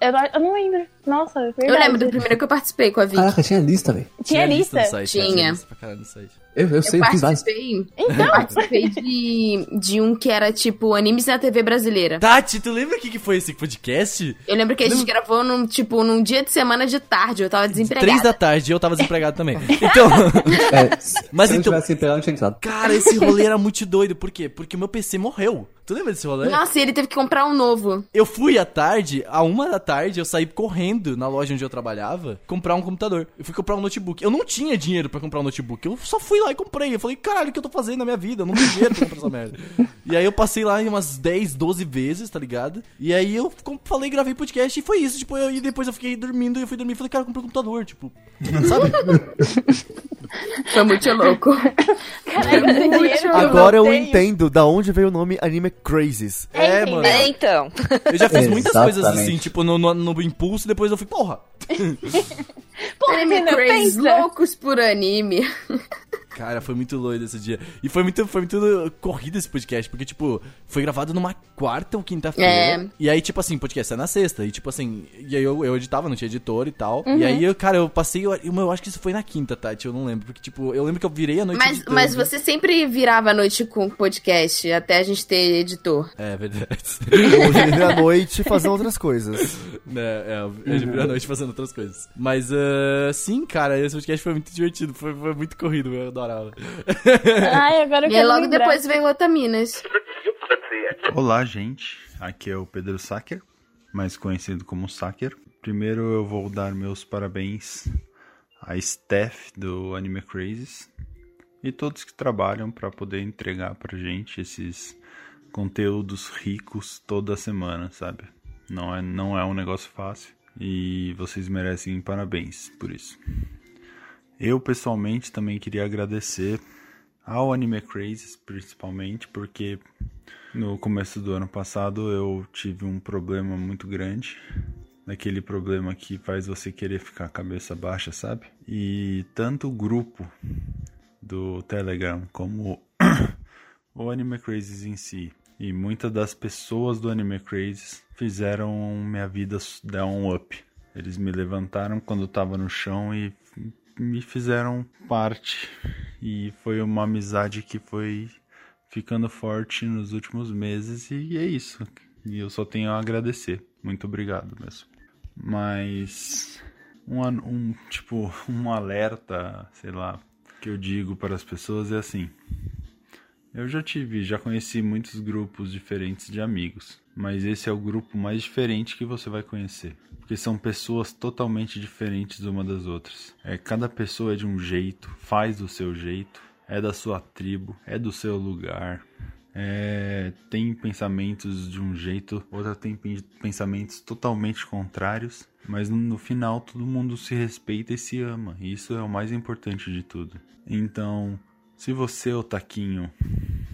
Eu não, eu não lembro. Nossa, é verdade. Eu lembro do primeiro que eu participei com a Vicky. Caraca, tinha lista, velho. Tinha lista? no site, né? Tinha. lista pra caralho no site. Eu, eu sei, eu eu fiz vários. participei. Então. Participei de, de um que era tipo animes na TV brasileira. Tati, tu lembra o que, que foi esse podcast? Eu lembro que a gente gravou num, tipo, num dia de semana de tarde, eu tava desempregada. Três da tarde e eu tava desempregado também. Então, É, Mas se eu então- tivesse empregado, não tinha entrado. cara, esse rolê era muito doido. Por quê? Porque o meu PC morreu. Tu lembra desse rolê? Nossa, e ele teve que comprar um novo. Eu fui à tarde, a uma da tarde, eu saí correndo na loja onde eu trabalhava, comprar um computador. Eu fui comprar um notebook. Eu não tinha dinheiro pra comprar um notebook. Eu só fui lá e comprei. Eu falei, caralho, o que eu tô fazendo na minha vida? Eu não tenho dinheiro pra comprar essa merda. E aí eu passei lá em umas 10, 12 vezes, tá ligado? E aí eu falei, gravei podcast e foi isso. Tipo, eu, e depois eu fiquei dormindo e eu fui dormir e falei, cara, eu comprei um computador, tipo. Sabe? Foi muito louco. Que Agora eu entendo da onde veio o nome Anime Crazes. É, entendeu? mano. É, então. Eu já fiz muitas coisas assim, tipo, no, no, no impulso, depois eu fui, porra. Pô, Anime pensa. loucos por anime. Cara, foi muito doido esse dia. E foi muito, foi muito corrido esse podcast, porque, tipo, foi gravado numa quarta ou quinta-feira. É. E aí, tipo assim, podcast é na sexta. E, tipo assim, e aí eu, eu editava, não tinha editor e tal. Uhum. E aí, eu, cara, eu passei. Eu, eu acho que isso foi na quinta, Tati, eu não lembro. Porque, tipo, eu lembro que eu virei a noite Mas, editando. mas você sempre virava a noite com podcast, até a gente ter editor. É verdade. Ele vira à noite fazendo outras coisas. É, é, eu virei a noite fazendo outras coisas. Mas, ah, sim, cara, esse podcast foi muito divertido. Foi, foi muito corrido, eu Ai, agora eu E quero logo lembrar. depois veio Otaminas. Olá, gente. Aqui é o Pedro Sacker, mais conhecido como Sacker. Primeiro eu vou dar meus parabéns à staff do Anime Crazes e todos que trabalham para poder entregar pra gente esses conteúdos ricos toda semana, sabe? Não é, não é um negócio fácil e vocês merecem parabéns por isso. Eu pessoalmente também queria agradecer ao Anime Crazes, principalmente, porque no começo do ano passado eu tive um problema muito grande. Daquele problema que faz você querer ficar cabeça baixa, sabe? E tanto o grupo do Telegram como o Anime Crazes em si e muitas das pessoas do Anime Crazes fizeram minha vida dar um up. Eles me levantaram quando eu tava no chão e me fizeram parte. E foi uma amizade que foi ficando forte nos últimos meses e é isso. E eu só tenho a agradecer. Muito obrigado mesmo. Mas um, um tipo um alerta, sei lá, que eu digo para as pessoas é assim. Eu já tive, já conheci muitos grupos diferentes de amigos, mas esse é o grupo mais diferente que você vai conhecer, porque são pessoas totalmente diferentes uma das outras. É, cada pessoa é de um jeito, faz do seu jeito, é da sua tribo, é do seu lugar. é, tem pensamentos de um jeito, outra tem pen- pensamentos totalmente contrários. Mas no final todo mundo se respeita e se ama. E isso é o mais importante de tudo. Então, se você, Otaquinho,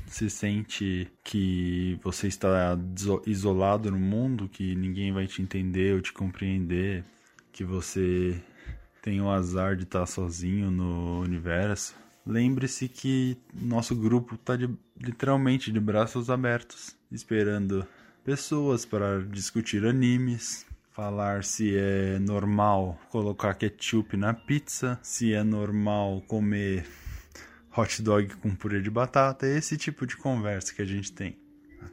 se sente que você está isolado no mundo, que ninguém vai te entender ou te compreender, que você tem o azar de estar sozinho no universo, lembre-se que nosso grupo está literalmente de braços abertos, esperando pessoas para discutir animes, falar se é normal colocar ketchup na pizza, se é normal comer hot dog com purê de batata, esse tipo de conversa que a gente tem.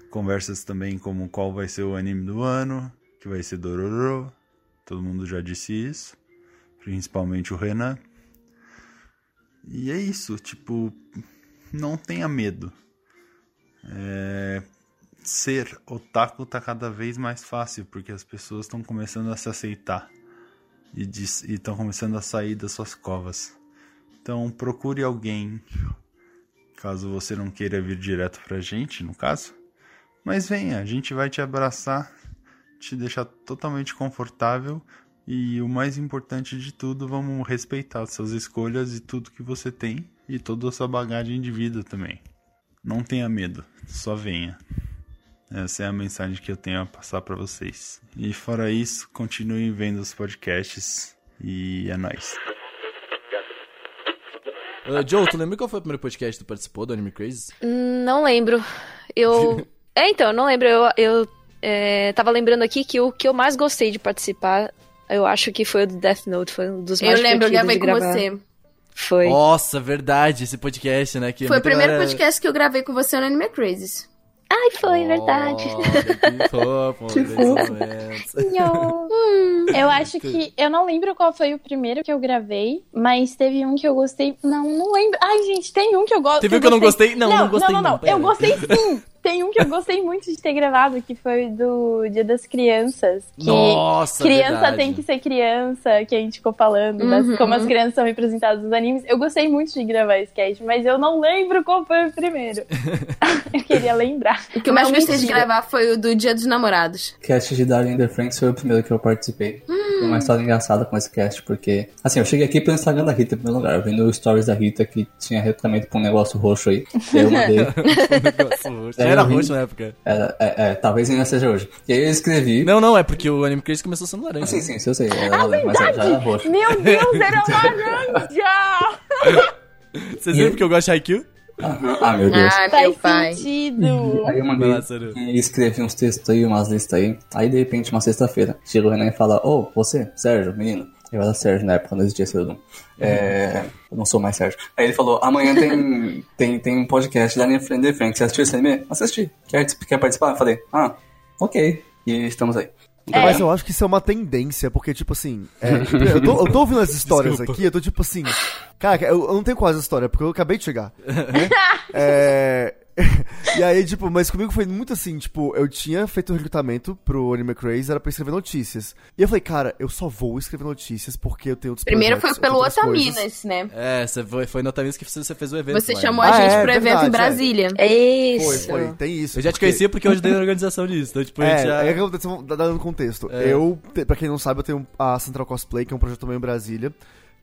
Conversas também como qual vai ser o anime do ano, que vai ser Dororo, todo mundo já disse isso, principalmente o Renan. E é isso, tipo, não tenha medo. É, ser otaku tá cada vez mais fácil, porque as pessoas estão começando a se aceitar e estão começando a sair das suas covas. Então procure alguém, caso você não queira vir direto pra gente, no caso. Mas venha, a gente vai te abraçar, te deixar totalmente confortável e o mais importante de tudo, vamos respeitar suas escolhas e tudo que você tem e toda a sua bagagem de vida também. Não tenha medo, só venha. Essa é a mensagem que eu tenho a passar para vocês. E fora isso, continuem vendo os podcasts e é nóis. Uh, Joe, tu lembra qual foi o primeiro podcast que tu participou do Anime Crazy? Não lembro. Eu. é, então, não lembro. Eu, eu é, tava lembrando aqui que o que eu mais gostei de participar, eu acho que foi o do Death Note. Foi um dos Eu mais lembro, eu gravei com gravar. você. Foi. Nossa, verdade, esse podcast, né? Que Foi o primeiro galera- podcast que eu gravei com você no Anime Crazes. Ai, foi, verdade. Olha, que fofo, Que fofo. momentos. Eu acho que. Eu não lembro qual foi o primeiro que eu gravei, mas teve um que eu gostei. Não, não lembro. Ai, gente, tem um que eu gosto. Teve um que eu não gostei? Não, não gostei Não, não, não, não. Eu gostei sim. Tem um que eu gostei muito de ter gravado, que foi do Dia das Crianças. Que Nossa, criança verdade. tem que ser criança, que a gente ficou falando, das- Uhum. como as crianças são representadas nos animes. Eu gostei muito de gravar esse cast, mas eu não lembro qual foi o primeiro. eu queria lembrar. O que eu mais gostei de gravar foi o do Dia dos Namorados. cast de Darling in the Franks foi o primeiro que eu participei. Foi uma história engraçada com esse cast, porque, assim, eu cheguei aqui pelo Instagram da Rita, em primeiro lugar, vendo o stories da Rita que tinha recrutamento pra um negócio roxo aí. E aí eu mandei. Roxo. Era eu vi- roxo na época. Era, é, é, talvez ainda seja hoje. E aí eu escrevi. Não, não, é porque o Anime Crazy começou sendo laranja. Ah, sim, sim, eu sei. Era laranja, mas já era roxo. Meu Deus, era laranja! Vocês lembram que eu gosto de Haikyuu? Ah, meu Deus. Ah, meu Faz pai. sentido. Aí eu mandei Vai lá, Saru. e escrevi uns textos aí, umas listas aí. Aí de repente, uma sexta-feira, chega o Renan e fala: Ô, você, Sérgio, menino. Eu era Sérgio na época, não existia Sérgio. É, eu não sou mais Sérgio. Aí ele falou: amanhã tem, tem, tem um podcast da Anime Friend Frank. Você assistiu esse anime? Assisti. Quer, quer participar? Eu falei: ah, ok. E estamos aí. Mas eu acho que isso é uma tendência, porque, tipo assim, é, eu, tô, eu tô ouvindo as histórias Desculpa. aqui, eu tô tipo assim. Cara, eu, eu não tenho quase história, porque eu acabei de chegar. é. E aí, tipo, mas comigo foi muito assim, tipo, eu tinha feito o recrutamento pro Anime Craze, era pra escrever notícias. E eu falei, cara, eu só vou escrever notícias porque eu tenho outros Primeiro foi projetos, pelo outras coisas. Otaminas, né? É, você foi, foi no Otaminas que você fez o evento. Você lá, chamou né? a Ah, gente é, pro evento verdade, em Brasília. É isso. Foi, foi, tem isso. Eu já te conhecia porque eu ajudei na organização disso. Então, tipo, a É, gente já... aconteceu, dá- dando contexto. É. Eu, pra quem não sabe, eu tenho a Central Cosplay, que é um projeto também em Brasília,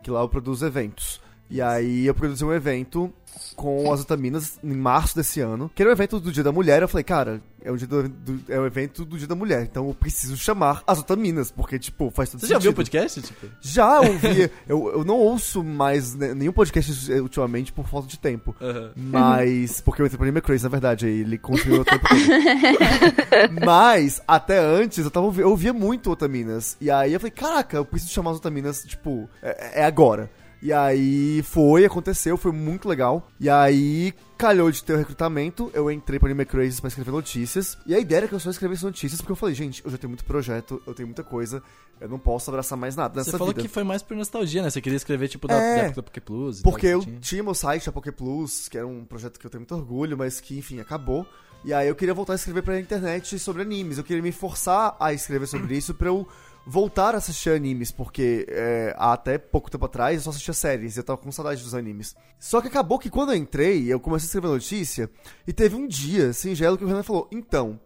que lá eu produzo eventos. E aí eu produzi um evento com as vitaminas em março desse ano, que era o evento do Dia da Mulher. Eu falei, cara, é o, dia do, do- é o evento do Dia da Mulher, então eu preciso chamar as vitaminas, porque, tipo, faz todo Você sentido. já viu o podcast? Tipo? Já ouvi. eu, eu não ouço mais nenhum podcast ultimamente por falta de tempo. Aham. Mas. Porque eu entrei pro Anime Crazy, na verdade, aí ele continuou o tempo todo. Mas, até antes, eu, tava, eu ouvia muito Otaminas. E aí eu falei, caraca, eu preciso chamar as Otaminas, tipo, é, é agora. E aí foi, aconteceu, foi muito legal. E aí calhou de ter o recrutamento, eu entrei pro Anime Crazy pra escrever notícias. E a ideia era que eu só escrevesse notícias, porque eu falei, gente, eu já tenho muito projeto, eu tenho muita coisa, eu não posso abraçar mais nada nessa Você falou vida. que foi mais por nostalgia, né? Você queria escrever, tipo, da, É, da época Poké Plus. Porque eu tinha. tinha meu site, a Poké Plus, que era um projeto que eu tenho muito orgulho, mas que, enfim, acabou. E aí eu queria voltar a escrever pra internet sobre animes. Eu queria me forçar a escrever sobre isso pra eu voltar a assistir animes, porque é, até pouco tempo atrás eu só assistia séries eu tava com saudade dos animes. Só que acabou que quando eu entrei, eu comecei a escrever notícia, e teve um dia singelo que o Renan falou: então,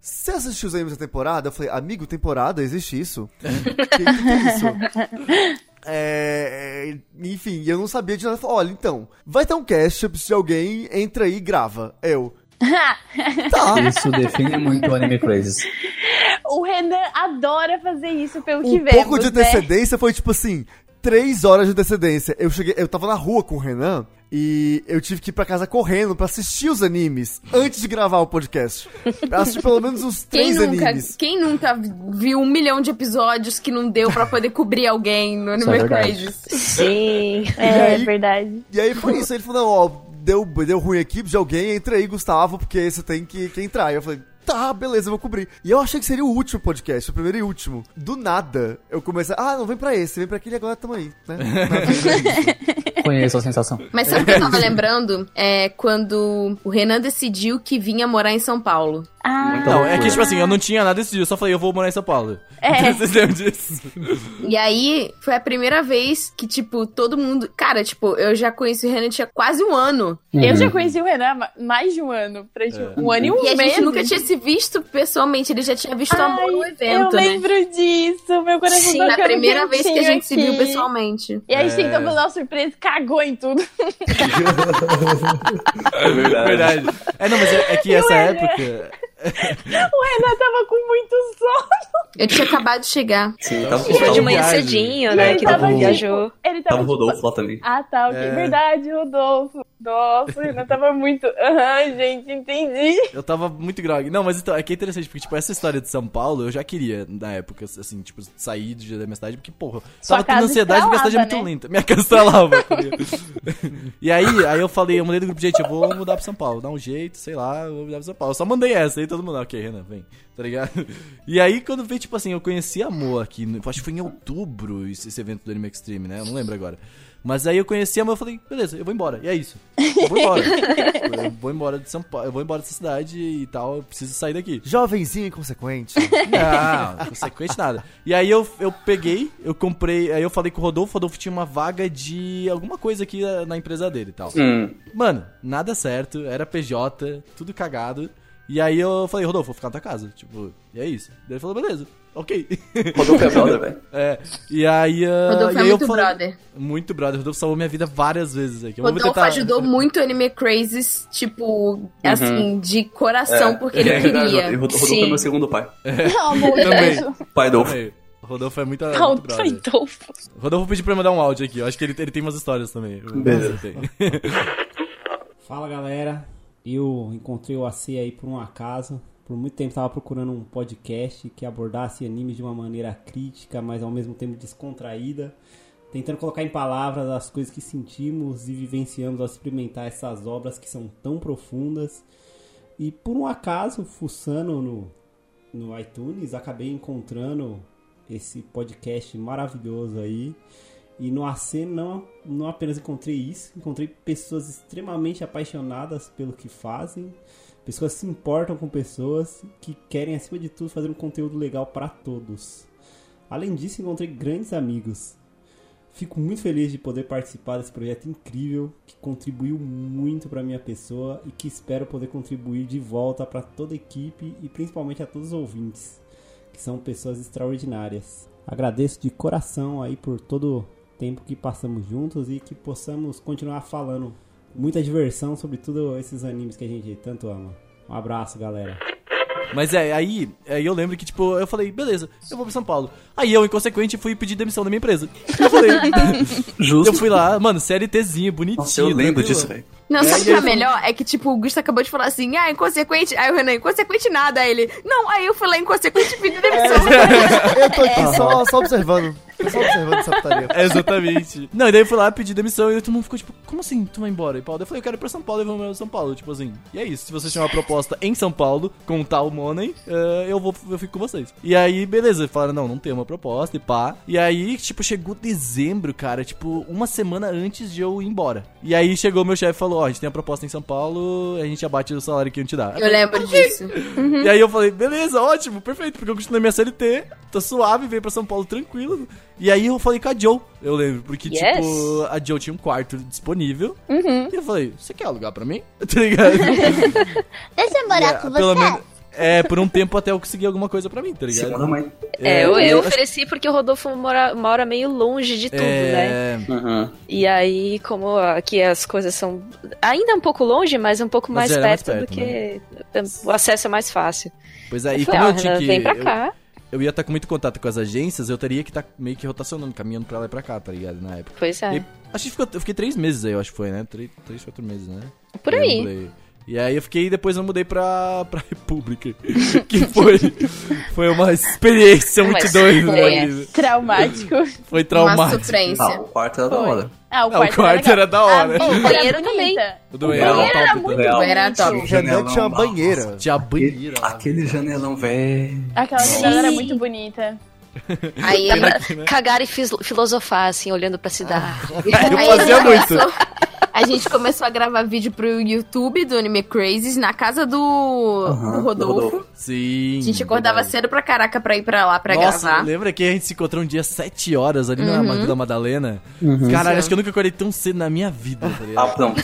Você assistiu os animes da temporada? Eu falei, amigo, temporada? Existe isso? que, que, é isso? É, é, enfim, eu não sabia de nada. Olha, então, vai ter um cast, de alguém, entra aí e grava. Eu. Tá. Isso define muito o Anime Crazes. o Renan adora fazer isso pelo que Um vemos, pouco de né? antecedência foi tipo assim, três horas de antecedência. Eu cheguei, eu tava na rua com o Renan e eu tive que ir pra casa correndo pra assistir os animes antes de gravar o podcast. Pra assistir pelo menos uns Quem três nunca, animes. quem nunca viu um milhão de episódios que não deu pra poder cobrir alguém no é Anime. Crazes? Sim. E aí- verdade. E aí foi isso, ele falou, ó, deu, deu ruim aqui, de alguém, entra aí, Gustavo, porque você tem que, que entrar. E eu falei, tá, beleza, eu vou cobrir. E eu achei que seria o último podcast, o primeiro e último. Do nada, eu comecei, ah, não, vem pra esse, vem pra aquele, agora tamo aí, né? Conheço a sensação. Mas sabe o que eu tava lembrando? É quando o Renan decidiu que vinha morar em São Paulo. Ah, Não, é que, tipo assim, eu não tinha nada decidido, eu só falei, eu vou morar em São Paulo. É. Vocês lembram disso? E aí, foi a primeira vez que, tipo, todo mundo. Cara, tipo, eu já conheci o Renan tinha quase um ano. Eu já conheci o Renan há ma- mais de um ano. Pra, tipo, Um ano e um E a mês. gente nunca tinha se visto pessoalmente, ele já tinha visto amor no evento, eu né? lembro disso, meu coração Sim, na ficando primeira vez que a gente se viu aqui. pessoalmente. E a gente É. tentou fazer uma surpresa e cagou em tudo. É verdade. É, não, mas é, é que essa Renan- época. O Renan tava com muito sono. Eu tinha acabado de chegar. Sim, tava Chegou de manhã viagem. cedinho, né? Ele Que tava, tava, tipo, viajou. Ele tava, Tava o tipo, Rodolfo lá também. Ah, tá, ok. É. Verdade, Rodolfo. Nossa, o Renan tava muito. Aham, gente, entendi. Eu tava muito grog. Não, mas então, é que é interessante, porque, tipo, essa história de São Paulo, eu já queria, na época, assim, tipo, sair do dia da minha cidade, porque, porra, Sua tava tendo ansiedade porque a cidade é muito né? lenta. Minha casa e aí, aí eu falei, eu mandei no grupo, gente, eu vou mudar pra São Paulo, dá um jeito, sei lá, eu vou mudar pra São Paulo. Eu só mandei essa, aí todo mundo, ok, Renan, vem, tá ligado? E aí, quando veio, tipo assim, eu conheci a Mo aqui, acho que foi em outubro esse, esse evento do Anime Extreme, né? Eu não lembro agora. Mas aí eu conheci a Mo, eu falei, beleza, eu vou embora, e é isso. Eu vou embora. eu vou embora de São Paulo, eu vou embora dessa cidade e tal, eu preciso sair daqui. Jovenzinho inconsequente. Não, consequente nada. E aí eu, eu peguei, eu comprei, aí eu falei com o Rodolfo, o Rodolfo tinha uma vaga de alguma coisa aqui na, na empresa dele e tal. Hum. Mano, nada certo, era PJ, tudo cagado. E aí eu falei, Rodolfo, vou ficar na tua casa. Tipo, e é isso. Daí ele falou, beleza, ok. Rodolfo é brother, velho. É, e aí... ah, Rodolfo e é aí eu muito falei- brother. Muito brother. Rodolfo salvou minha vida várias vezes aqui. Rodolfo tentar- ajudou muito o Anime Crazes, tipo, assim, de coração, É. porque ele É queria. e Rodolfo é meu segundo pai. Amor, Também. Deus. Pai Dolfo. Também. Rodolfo é muito, Não, muito brother. Rodolfo. Rodolfo pediu pra eu mandar um áudio aqui. Eu acho que ele, ele tem umas histórias também. Beleza. Tem. Fala galera, eu encontrei o AC aí por um acaso. Por muito tempo estava procurando um podcast que abordasse animes de uma maneira crítica, mas ao mesmo tempo descontraída, tentando colocar em palavras as coisas que sentimos e vivenciamos ao experimentar essas obras que são tão profundas. E por um acaso, fuçando no, no iTunes, acabei encontrando esse podcast maravilhoso aí. E no AC não, não apenas encontrei isso, encontrei pessoas extremamente apaixonadas pelo que fazem, pessoas que se importam com pessoas, que querem acima de tudo fazer um conteúdo legal para todos. Além disso, encontrei grandes amigos. Fico muito feliz de poder participar desse projeto incrível que contribuiu muito para minha pessoa e que espero poder contribuir de volta para toda a equipe e principalmente a todos os ouvintes, que são pessoas extraordinárias. Agradeço de coração aí por todo tempo que passamos juntos e que possamos continuar falando muita diversão sobre tudo esses animes que a gente tanto ama. Um abraço, galera. Mas é, aí, aí eu lembro que, tipo, eu falei, beleza, eu vou pra São Paulo. Aí eu, inconsequente, fui pedir demissão da minha empresa. Eu falei, Justo. eu fui lá, mano, CLTzinho, bonitinho. Nossa, eu lembro tranquilo. disso, velho. Não, É, sabe o e que é aí- melhor? É que, tipo, o Gusto acabou de falar assim, ah, inconsequente. Aí o Renan, inconsequente nada. Aí ele, não, aí eu fui lá, inconsequente, pedi demissão. Eu tô aqui só, só observando. Tô só observando essa putaria. É, Exatamente. Não, e daí eu fui lá pedir demissão e todo mundo ficou tipo, como assim tu vai embora? E Paulo, eu falei, eu quero ir pra São Paulo e vou pra São Paulo, tipo assim. E é isso, se vocês tiverem uma proposta em São Paulo, com tal money, eh, eu vou, eu fico com vocês. E aí, beleza, falaram, não, não tem uma proposta e pá. E aí, tipo, chegou dezembro, cara, tipo, uma semana antes de eu ir embora. E aí chegou meu chefe e falou, ó, a gente tem a proposta em São Paulo, a gente abate o salário que a gente dá. Eu lembro disso. E aí eu falei, beleza, ótimo, perfeito, porque eu continuei minha CLT, tô suave, veio pra São Paulo tranquilo. E aí eu falei com a Joe, eu lembro, porque, Yes. tipo, a Joe tinha um quarto disponível. Uhum. E eu falei, você quer alugar pra mim? Tá ligado? Deixa eu morar E, com pelo você. menos- É, por um tempo até eu conseguir alguma coisa pra mim, tá ligado? Segunda mãe. É, eu, eu acho- ofereci porque o Rodolfo mora, mora meio longe de tudo, né? É, Uhum. E aí, como aqui as coisas são ainda um pouco longe, mas um pouco Mas mais, era mais perto, do perto, que o acesso é mais fácil. Pois é, Eu e falei, como ah, eu tinha que. vem pra eu- cá. Eu ia estar com muito contato com as agências, eu teria que estar meio que rotacionando, caminhando pra lá e pra cá, tá ligado? Na época. Pois é. E acho que ficou- eu fiquei três meses aí, eu acho que foi, né? Três, três quatro meses, né? Por aí. E aí eu fiquei, depois eu mudei pra, pra República. que foi, foi uma experiência Uma muito doida. né? Traumático. Foi Uma traumático. sofrência. Ah, o quarto era da hora. Ah, o Ah, o quarto, quarto era da hora. A O banheiro era também. bonita. O do banheiro era era top muito Real. Era top. O Janelão, tinha uma nossa. banheira. Tinha banheira. Aquele janelão velho. Aquela janela era muito bonita. Aí, né? Cagar e filosofar, assim, olhando pra cidade. Eu aí fazia muito. A gente começou a gravar vídeo pro YouTube do Anime Crazes na casa do, Aham, do do Rodolfo. Rodolfo. Sim. A gente acordava verdade. cedo pra caraca pra ir pra lá pra Nossa, gravar. lembra que a gente se encontrou um dia às 7 horas ali na Uhum. Vila Madalena? Uhum. Caralho, acho que eu nunca acordei tão cedo na minha vida, tá Ah, pronto.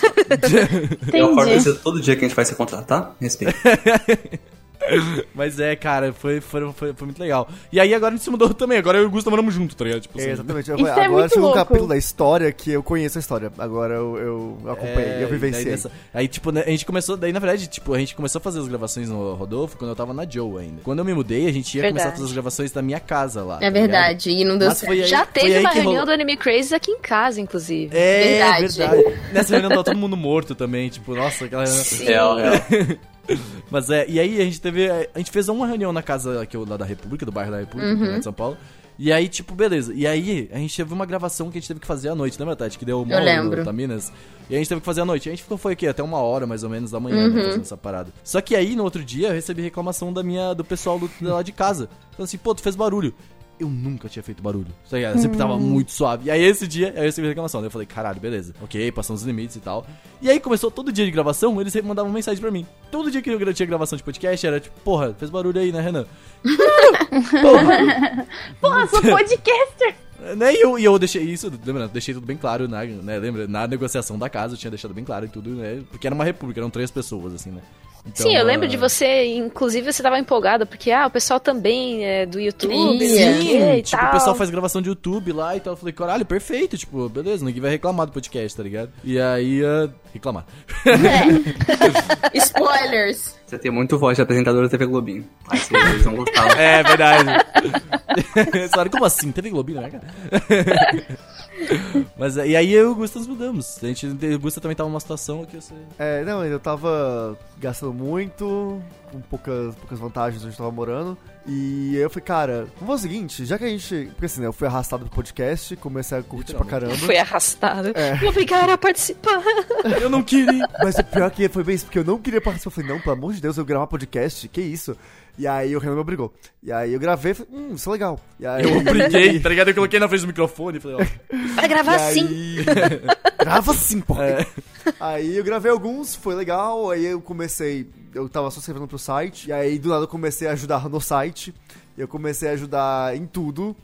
Eu acordo cedo todo dia que a gente vai se encontrar, tá? Respeito. Mas é, cara, foi, foi, foi, foi muito legal. E aí agora a gente se mudou também, agora eu e o Gusto moramos junto, tá ligado? Tipo É, assim, exatamente. Eu- Isso é agora muito chegou um capítulo da história que eu conheço a história. Agora eu, eu acompanhei, É, eu vivenciei. dessa- Aí, tipo, né, a gente começou, daí na verdade, tipo, a gente começou a fazer as gravações no Rodolfo quando eu tava na Joe ainda. Quando eu me mudei, a gente ia começar a Verdade. fazer as gravações da minha casa lá. É tá verdade, e não deu Mas certo. foi aí- Já foi teve aí uma reunião rolou- do Anime Crazy aqui em casa, inclusive. É, Verdade. verdade. Nessa reunião tava todo mundo morto também, tipo, nossa, aquela reunião. Sim. Real, real. Mas é, e aí a gente teve. A gente fez uma reunião na casa aqui lá da República, do bairro da República, Uhum. lá de São Paulo. E aí, tipo, beleza. E aí, a gente teve uma gravação que a gente teve que fazer à noite, lembra, Tati? Que deu uma hora no Taminas. E a gente teve que fazer à noite. E a gente ficou, foi aqui, até uma hora mais ou menos da manhã, né, Uhum. fazendo essa parada. Só que aí, no outro dia, eu recebi reclamação da minha, do pessoal do, lá de casa. Falando assim, pô, tu fez barulho. Eu nunca tinha feito barulho. Tá ligado? Eu sempre tava muito suave. E aí, esse dia, eu recebi reclamação. Daí eu falei, caralho, beleza. Ok, passamos os limites e tal. E aí, começou todo dia de gravação, eles mandavam mensagem pra mim. Todo dia que eu tinha gravação de podcast, era tipo, porra, fez barulho aí, né, Renan? porra. Porra, sou podcaster! Né, e eu, e eu deixei isso, lembrando, deixei tudo bem claro, na, né, lembra, na negociação da casa, eu tinha deixado bem claro e tudo, né, porque era uma república, eram três pessoas, assim, né. Então, Sim, eu lembro ah, de você, inclusive você tava empolgado, porque ah, o pessoal também é do YouTube, Sim, e tipo, tal. o pessoal faz gravação de YouTube lá e tal. Eu falei, caralho, perfeito, tipo, beleza, ninguém vai reclamar do podcast, tá ligado? E aí, ah, reclamar. Spoilers! Você tem muito voz de apresentador da TV Globinho. Aí vocês não gostavam. É, verdade. Sabe como assim? TV Globinho, né, cara? Mas e aí eu e o Gusta nos mudamos. A gente, o Gusta também tava numa situação que você. É, não, eu tava gastando muito, com poucas, poucas vantagens onde eu tava morando. E aí eu falei, cara, vamos fazer o seguinte, já que a gente. Porque assim, né, eu fui arrastado pro podcast, comecei a curtir pra caramba. Foi arrastado. É. Obrigada a participar. Eu não queria. Mas o pior que foi bem isso, porque eu não queria participar. Eu falei, não, pelo amor de Deus, eu gravar podcast, que isso? E aí o Renan me obrigou. E aí eu gravei e falei, hum, isso é legal. E aí, Eu obriguei, tá ligado? Eu coloquei na frente do microfone e falei, ó. Vai gravar aí- Grava sim, pô. É. Aí eu gravei alguns, foi legal. Aí eu comecei. Eu tava só escrevendo pro site. E aí do nada eu comecei a ajudar no site. Eu comecei a ajudar em tudo.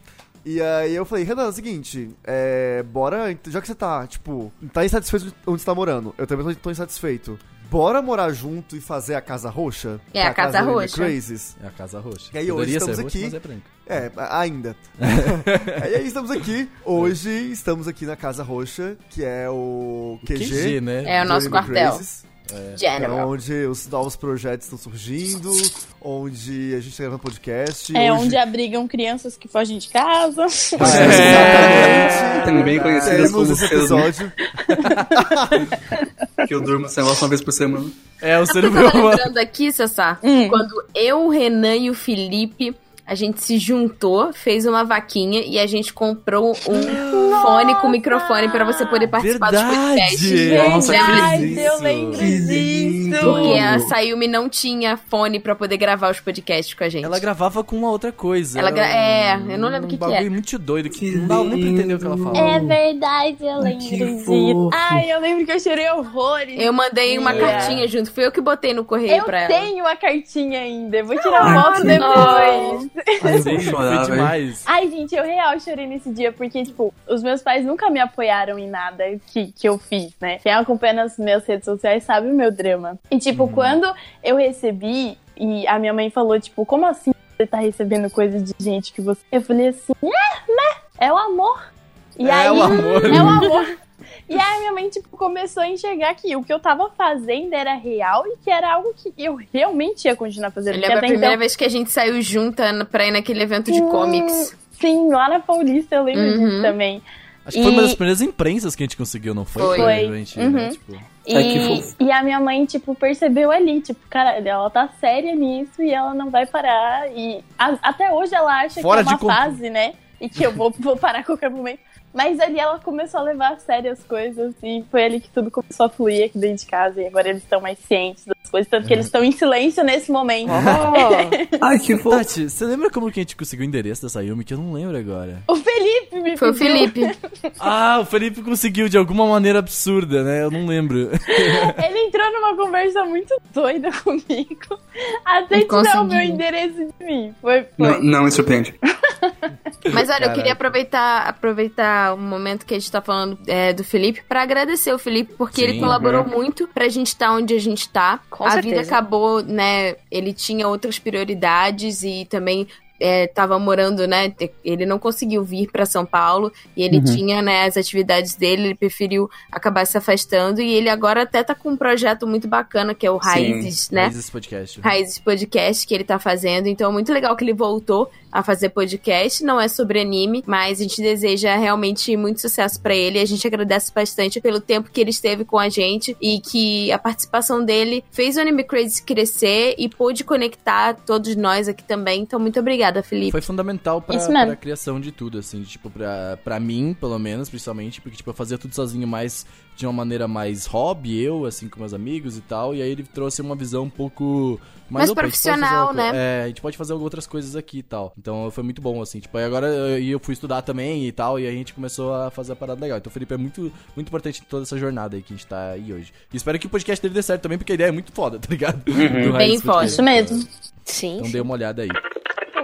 E aí eu falei, Renan, é o seguinte, é, bora, já que você tá, tipo, tá insatisfeito onde você tá morando, eu também tô, tô insatisfeito. Bora morar junto e fazer a Casa Roxa? É, a Casa Anime Roxa. Crazies. É a Casa Roxa. E aí hoje Poderia estamos ser roxa, aqui. mas é. É, ainda. e aí estamos aqui. Hoje estamos aqui na Casa Roxa, que é o QG. QG, né? É o nosso quartel. Crazes. É General. onde os novos projetos estão surgindo, onde a gente tá gravando podcast. É hoje... onde abrigam crianças que fogem de casa. É, exatamente. Também conhecidas Temos como esse seus- episódio. Que eu durmo negócio uma vez por semana. É, o Eu ser humano. lembrando aqui, Sassá, Hum. quando eu, o Renan e o Felipe, a gente se juntou, fez uma vaquinha e a gente comprou um fone com microfone pra você poder participar dos podcasts. Verdade! Nossa, que Verdade, eu lembro disso. Porque a Sayumi não tinha fone pra poder gravar os podcasts com a gente. Ela gravava com uma outra coisa. Ela era gra- é, um- eu não lembro o que um que bagulho é. muito doido que, Que não dava nem pra entender o que ela falava. É verdade, eu lembro que disso. Ai, eu lembro que eu chorei horrores. Eu mandei uma Yeah. cartinha junto, fui eu que botei no correio Eu pra ela. tenho a cartinha ainda. Eu vou tirar Ai, foto que depois. Ai, eu vou chorar, demais. Ai, gente, eu real chorei nesse dia, porque, tipo, os meus pais nunca me apoiaram em nada que, que eu fiz, né? Quem acompanha nas minhas redes sociais sabe o meu drama. E, tipo, quando eu recebi E a minha mãe falou, tipo, como assim você tá recebendo coisa de gente que você. Eu falei assim, é, né? É o amor. E É aí, o amor. É o amor. E aí minha mãe, tipo, começou a enxergar que o que eu tava fazendo era real e que era algo que eu realmente ia continuar fazendo. Eu lembro a até primeira então- vez que a gente saiu junta pra ir naquele evento de Hum, comics. Sim, lá na Paulista eu lembro Uhum. disso também. Acho que foi uma das primeiras imprensas que a gente conseguiu, não foi? Foi. Provavelmente, né? Uhum. Tipo, E, e a minha mãe, tipo, percebeu ali, tipo, cara, ela tá séria nisso e ela não vai parar. E a- até hoje ela acha Fora que é uma con- fase, né? E que eu vou, vou parar a qualquer momento. Mas ali ela começou a levar a sério as coisas e foi ali que tudo começou a fluir aqui dentro de casa. E agora eles estão mais cientes das coisas, tanto que eles estão em silêncio nesse momento. Ai, que fofo. Tati, você lembra como que a gente conseguiu o endereço dessa Yumi? Que eu não lembro agora. O Felipe me Foi o. Felipe. Ah, o Felipe conseguiu de alguma maneira absurda, né? Eu não lembro. Ele entrou numa conversa muito doida comigo. Até E tirar o meu endereço de mim. Foi, foi. Não, não me surpreende. Mas olha, eu Caraca. queria aproveitar, aproveitar o momento que a gente tá falando é, do Felipe pra agradecer o Felipe, porque Sim. ele colaborou Uhum. muito pra gente estar onde a gente tá. Com a certeza. vida acabou, né? Ele tinha outras prioridades e também. É, tava morando, né? Ele não conseguiu vir pra São Paulo e ele Uhum. tinha, né, as atividades dele, ele preferiu acabar se afastando e ele agora até tá com um projeto muito bacana que é o Raízes, né? Raízes Podcast. Raízes Podcast que ele tá fazendo. Então, muito legal que ele voltou a fazer podcast. Não é sobre anime, mas a gente deseja realmente muito sucesso pra ele. A gente agradece bastante pelo tempo que ele esteve com a gente e que a participação dele fez o Anime Crazy crescer e pôde conectar todos nós aqui também. Então, muito obrigada, Felipe. Foi fundamental pra, pra criação de tudo, assim, tipo, pra, pra mim, pelo menos, principalmente, porque, tipo, eu fazia tudo sozinho mais de uma maneira mais hobby, eu, assim, com meus amigos e tal, e aí ele trouxe uma visão um pouco mais Mais opa, profissional, né? É, a gente pode fazer outras coisas aqui e tal. Então foi muito bom, assim, tipo, aí agora eu, e eu fui estudar também e tal, e aí a gente começou a fazer a parada legal. Então o Felipe é muito, muito importante em toda essa jornada aí que a gente tá aí hoje. E espero que o podcast dele dê certo também, porque a ideia é muito foda, tá ligado? Do Bem foda. Isso mesmo. Sim. Então dê uma olhada aí.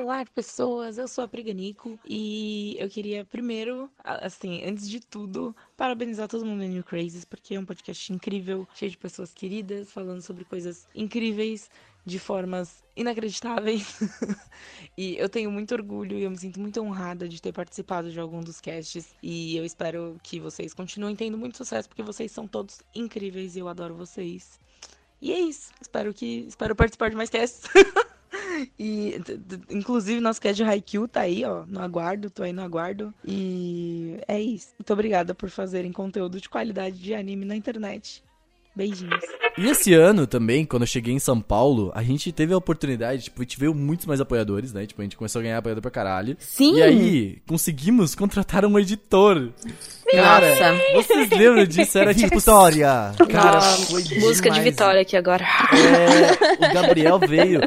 Olá, pessoas. Eu sou a Priganico e eu queria primeiro, assim, antes de tudo, parabenizar todo mundo do New Crazes, porque é um podcast incrível, cheio de pessoas queridas, falando sobre coisas incríveis de formas inacreditáveis. e eu tenho muito orgulho e eu me sinto muito honrada de ter participado de algum dos casts e eu espero que vocês continuem tendo muito sucesso, porque vocês são todos incríveis e eu adoro vocês. E é isso. Espero que espero participar de mais casts. E, inclusive, nosso cast de Haikyuu tá aí, ó, no aguardo, tô aí no aguardo. E é isso. Muito obrigada por fazerem conteúdo de qualidade de anime na internet. Beijinhos. E esse ano também, quando eu cheguei em São Paulo, a gente teve a oportunidade, tipo, a gente veio muitos mais apoiadores, né? Tipo, a gente começou a ganhar apoiador pra caralho. Sim. E aí, conseguimos contratar um editor. Cara, vocês lembram disso? Era tipo. Vitória! Cara, Nossa, foi música de demais. vitória aqui agora. É, o Gabriel veio.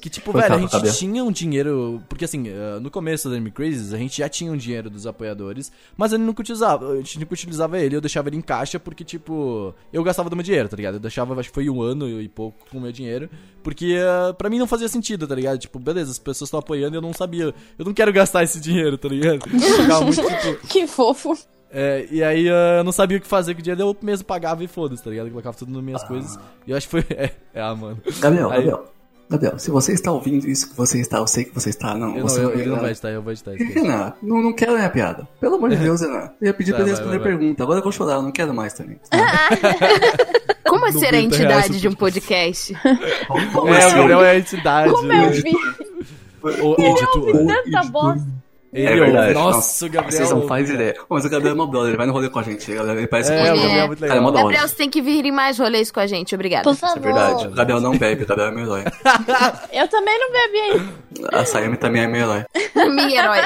Que, tipo, Foi velho, a gente Gabriel. tinha um dinheiro. Porque, assim, eh, no começo da Anime Crazes, a gente já tinha um dinheiro dos apoiadores, mas eu nunca utilizava. A gente nunca utilizava ele, eu deixava ele em caixa, porque, tipo, eu gastava do meu dinheiro, tá ligado? Eu deixava, acho que foi um ano e pouco com o meu dinheiro, porque eh, pra mim não fazia sentido, tá ligado? Tipo, beleza, as pessoas estão apoiando e eu não sabia. Eu não quero gastar esse dinheiro, tá ligado? Muito, tipo. Que fofo. É, e aí eh, eu não sabia o que fazer com o dinheiro, eu mesmo pagava e foda-se, tá ligado? Eu colocava tudo nas minhas coisas. E eu acho que foi. É, é ah, mano. Gabriel, Aí- Gabriel. Gabriel, se você está ouvindo isso que você está, eu sei que você está, não. Eu não, você eu, ele não vai editar, eu vou isso. Renan, não, não quero a minha piada. Pelo amor de Deus, Renan. Eu ia pedir Tá, pra ele vai, responder a vai, vai. pergunta. Agora eu vou chorar, eu não quero mais também. Como é ser a 90 entidade reais de um podcast? Vamos É, o assim. Gabriel é a entidade. Como né? eu vi O editor. tanta bosta. Ele É verdade. Nossa, o Gabriel. Vocês não fazem ideia. Mas o Gabriel é meu brother, ele vai no rolê com a gente. Ele parece É, que o Gabriel é muito Cara, é legal. da hora. Gabriel, você tem que vir em mais rolês com a gente, obrigada. Por Isso é favor. verdade. O Gabriel não bebe, o Gabriel é meu herói. Eu também não bebi ainda. A Sayami também é meu herói. Minha herói.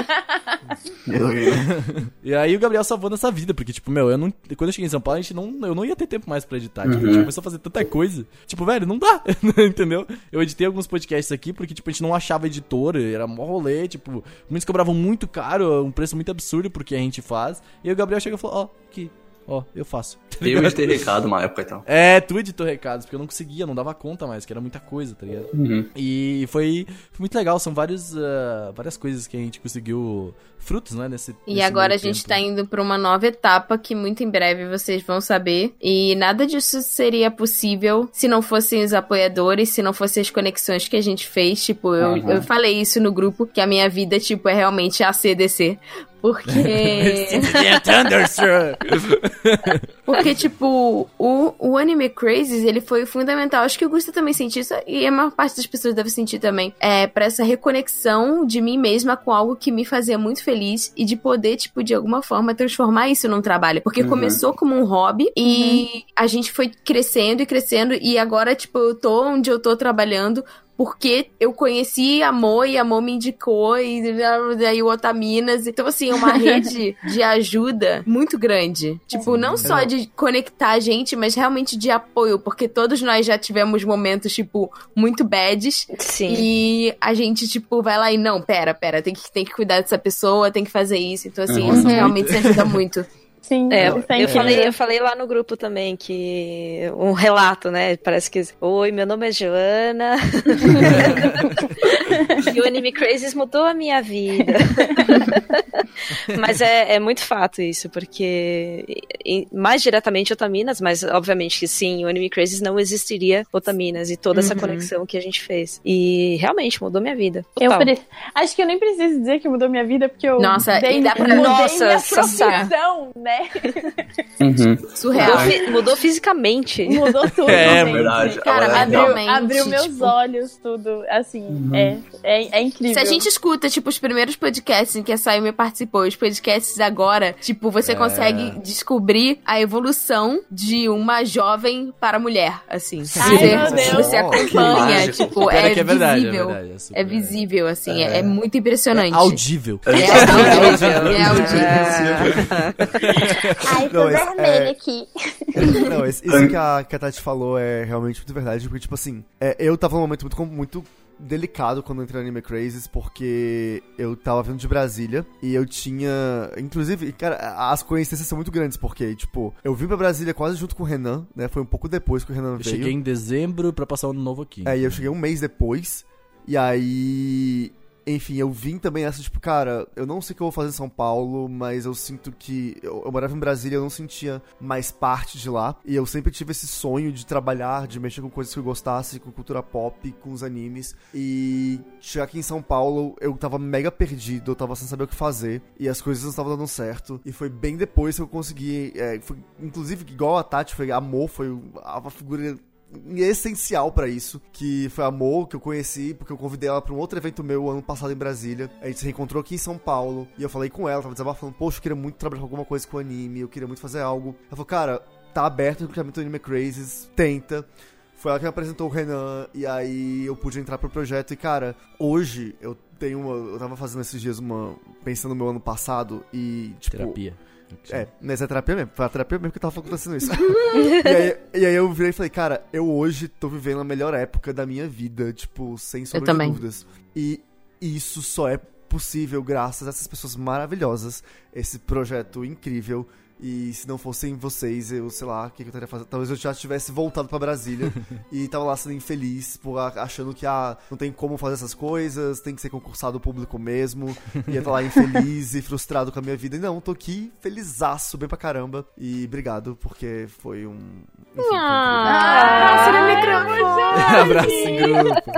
E aí o Gabriel salvou nossa vida, porque, tipo, meu, eu não. Quando eu cheguei em São Paulo, a gente não. Eu não ia ter tempo mais pra editar. Tipo, a Uhum. gente começou a fazer tanta coisa. Tipo, velho, não dá. Entendeu? Eu editei alguns podcasts aqui porque, tipo, a gente não achava editor, era mó rolê, tipo, muitos cobravam muito caro, um preço muito absurdo porque a gente faz. E aí o Gabriel chega e falou, ó, aqui. Ó, eu faço. Eu ligado? editei recado uma época e tal. É, tu editou recados, porque eu não conseguia, não dava conta mais, que era muita coisa, tá ligado? Uhum. E foi, foi muito legal, são vários, ah, várias coisas que a gente conseguiu, frutos, né, nesse E nesse agora a gente tempo. tá indo pra uma nova etapa que muito em breve vocês vão saber. E nada disso seria possível se não fossem os apoiadores, se não fossem as conexões que a gente fez. Tipo, eu, Uhum. eu falei isso no grupo, que a minha vida, tipo, é realmente ACDC. Porque. Porque, tipo, o, o Anime Crazes, ele foi fundamental. Acho que o Gusta também sentiu isso, e a maior parte das pessoas deve sentir também. É, pra essa reconexão de mim mesma com algo que me fazia muito feliz e de poder, tipo, de alguma forma transformar isso num trabalho. Porque Uhum. começou como um hobby e a gente foi crescendo e crescendo, e agora, tipo, eu tô onde eu tô trabalhando porque eu conheci Amor e Amor me indicou e daí o Otaminas. Então, assim, é uma rede de ajuda muito grande. Tipo, não só de conectar a gente, mas realmente de apoio, porque todos nós já tivemos momentos, tipo, muito bads. Sim. E a gente, tipo, vai lá e não, pera, pera, tem que, tem que cuidar dessa pessoa, tem que fazer isso. Então, assim, Uhum. isso realmente se ajuda muito. Sim, É, eu, incrível. falei, eu falei lá no grupo também que um relato, né? Parece que. Oi, meu nome é Joana. e o Anime Crazes mudou a minha vida. mas é, é muito fato isso, porque e- mais diretamente Otaminas, mas obviamente que sim, o Anime Crazes não existiria Otaminas e toda essa Uhum. conexão que a gente fez. E realmente mudou minha vida. Eu Total. Acho que eu nem preciso dizer que mudou minha vida, porque eu Nossa, dei, e dá pra- mudei Nossa, minha profissão, né? Uhum. Surreal. Mudou, mudou fisicamente. Mudou tudo. É, gente. verdade. Cara, é Abriu, abriu meus tipo- olhos, tudo. Assim, é, é, é incrível. Se a gente escuta, tipo, os primeiros podcasts em que a Sayumi participou, os podcasts agora, tipo, você consegue descobrir a evolução de uma jovem para mulher, assim. Ai, você, meu Deus. você Oh, que acompanha, tipo, é que é verdade, é visível. verdade, é É visível, assim, é, É. é muito impressionante. É audível. É audível. É audível. Ai, Não, esse- é- aqui. Não, isso que a, que a Tati falou é realmente muito verdade, porque, tipo assim, é, eu tava num momento muito, muito delicado quando eu entrei no Anime Crazes, porque eu tava vindo de Brasília e eu tinha. Inclusive, cara, as coincidências são muito grandes, porque, tipo, eu vim pra Brasília quase junto com o Renan, né? Foi um pouco depois que o Renan Eu veio. cheguei em dezembro pra passar o ano novo aqui. Aí eu cheguei um mês depois. E aí. Enfim, eu vim também essa, tipo, cara, eu não sei o que eu vou fazer em São Paulo, mas eu sinto que. Eu, eu morava em Brasília, eu não sentia mais parte de lá. E eu sempre tive esse sonho de trabalhar, de mexer com coisas que eu gostasse, com cultura pop, com os animes. E chegar aqui em São Paulo, eu tava mega perdido, eu tava sem saber o que fazer. E as coisas não estavam dando certo. E foi bem depois que eu consegui. é, foi, inclusive, igual a Tati, foi amor, foi uma figura essencial pra isso, que foi a Mo, que eu conheci, porque eu convidei ela pra um outro evento meu ano passado em Brasília. A gente se reencontrou aqui em São Paulo, e eu falei com ela, tava desabafando, poxa, eu queria muito trabalhar com alguma coisa com anime, eu queria muito fazer algo. Ela falou, cara, tá aberto o recrutamento Anime Crazes, tenta. Foi ela que me apresentou o Renan, e aí eu pude entrar pro projeto, e cara, hoje eu tenho uma. Eu tava fazendo esses dias uma. pensando no meu ano passado, e tipo. Terapia. É, mas é terapia mesmo. Foi a terapia mesmo que tava acontecendo isso. e, aí, e aí eu virei e falei, cara, eu hoje tô vivendo a melhor época da minha vida, tipo, sem sombra de também. dúvidas. E isso só é possível graças a essas pessoas maravilhosas, esse projeto incrível. E se não fossem vocês, eu sei lá, o que, que eu estaria fazendo? Talvez eu já tivesse voltado pra Brasília e tava lá sendo infeliz, por, achando que ah, não tem como fazer essas coisas, tem que ser concursado público mesmo. Ia estar lá infeliz e frustrado com a minha vida. E não, tô aqui felizaço, bem pra caramba. E obrigado, porque foi um. Enfim, foi incrível. Ah, no microfone. Abraço em grupo.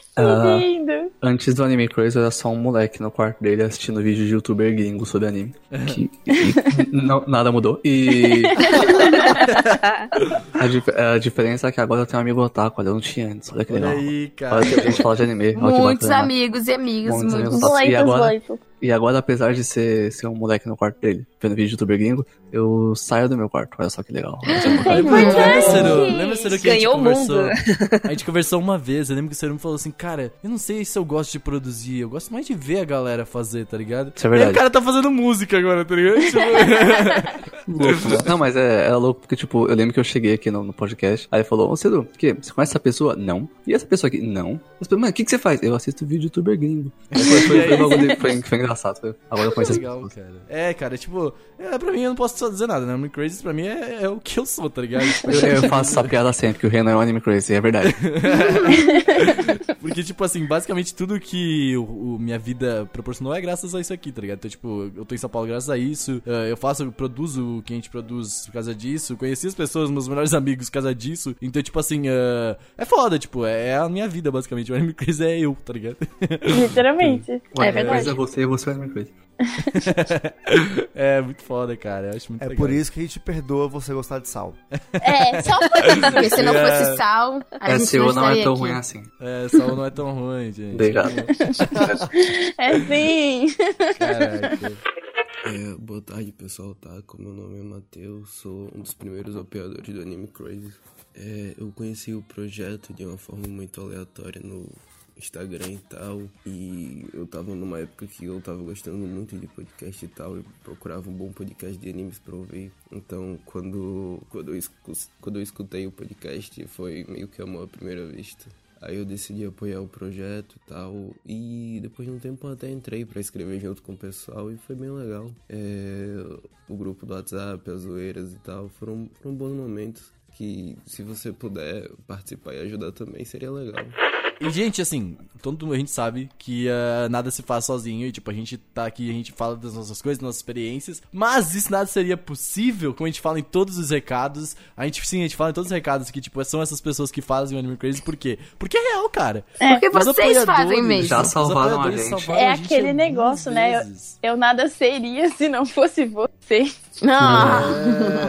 Ah, lindo. antes do Anime Crazy, era só um moleque no quarto dele assistindo vídeo de youtuber gringo sobre anime. Que, e não- nada mudou. E. a, dif- a diferença é que agora eu tenho um amigo otaku, olha, eu não tinha antes. Olha que Olha legal. aí, cara. Olha que a gente fala de anime. Olha Muitos amigos e amigas, Muitos muitos. amigos. E agora. E agora, apesar de ser, ser um moleque no quarto dele, vendo vídeo de youtuber gringo, eu saio do meu quarto. Olha só que legal. É Lembra, lembra, lembra, Ciro, que Ganhou a o gente conversou? mundo. A gente conversou uma vez, eu lembro que o Ciro me falou assim, cara, eu não sei se eu gosto de produzir, eu gosto mais de ver a galera fazer, tá ligado? Isso é E verdade. o cara tá fazendo música agora, tá ligado? Tipo, Louco, né? Não, mas é, era louco porque, tipo, eu lembro que eu cheguei aqui no, no podcast, aí ele falou, ô Cedo, que, você conhece essa pessoa? Não. E essa pessoa aqui? Não. Mas, mano, o que, que você faz? Eu assisto vídeo youtuber gringo. Aí Foi, foi, foi, um bagulho que foi, foi engraçado. Foi, agora eu conheço as Legal, pessoas. cara. É, cara, tipo, é, pra mim eu não posso só dizer nada, né? Anime Crazy pra mim é, é o que eu sou, tá ligado? Tipo, Eu, eu faço essa piada sempre, que o Renan é um anime crazy, é verdade. Porque, tipo assim, basicamente tudo que o, o- minha vida proporcionou é graças a isso aqui, tá ligado? Então, tipo, eu tô em São Paulo graças a isso. eh, eu faço, eu produzo o que a gente produz por causa disso. Conheci as pessoas, meus melhores amigos por causa disso. Então, tipo assim, eh, é foda, tipo, é, é a minha vida, basicamente. O anime crazy é eu, tá ligado? Literalmente. Ué, é verdade. É você você é anime crazy. é muito foda, cara. Eu acho muito É legal. por isso que a gente perdoa você gostar de sal. É, só. Porque se não É. fosse sal, a É, gente seu não é tão aqui. ruim assim. É, sal não é tão ruim, gente. Obrigado. É sim. Caraca. É, boa tarde pessoal, tá? Como meu nome é Matheus, sou um dos primeiros apoiadores do Anime Crazy. É, eu conheci o projeto de uma forma muito aleatória no Instagram e tal, e eu tava numa época que eu tava gostando muito de podcast e tal, eu procurava um bom podcast de animes pra ouvir. Então, quando, quando, eu, quando eu escutei o podcast, foi meio que amor à primeira vista. Aí eu decidi apoiar o projeto e tal. E depois de um tempo até entrei pra escrever junto com o pessoal e foi bem legal. É, o grupo do WhatsApp, as zoeiras e tal, foram, foram bons momentos. Que se você puder participar e ajudar também, seria legal. E, gente, assim, todo mundo a gente sabe que ah, nada se faz sozinho. E, tipo, a gente tá aqui, a gente fala das nossas coisas, das nossas experiências. Mas isso nada seria possível, como a gente fala em todos os recados. A gente, sim, a gente fala em todos os recados que, tipo, são essas pessoas que fazem o Anime Crazy. Por quê? Porque é real, cara. É, porque Os vocês fazem mesmo. Já salvaram a gente. salvaram É a gente aquele negócio, né? Eu, eu nada seria se não fosse você. Ah.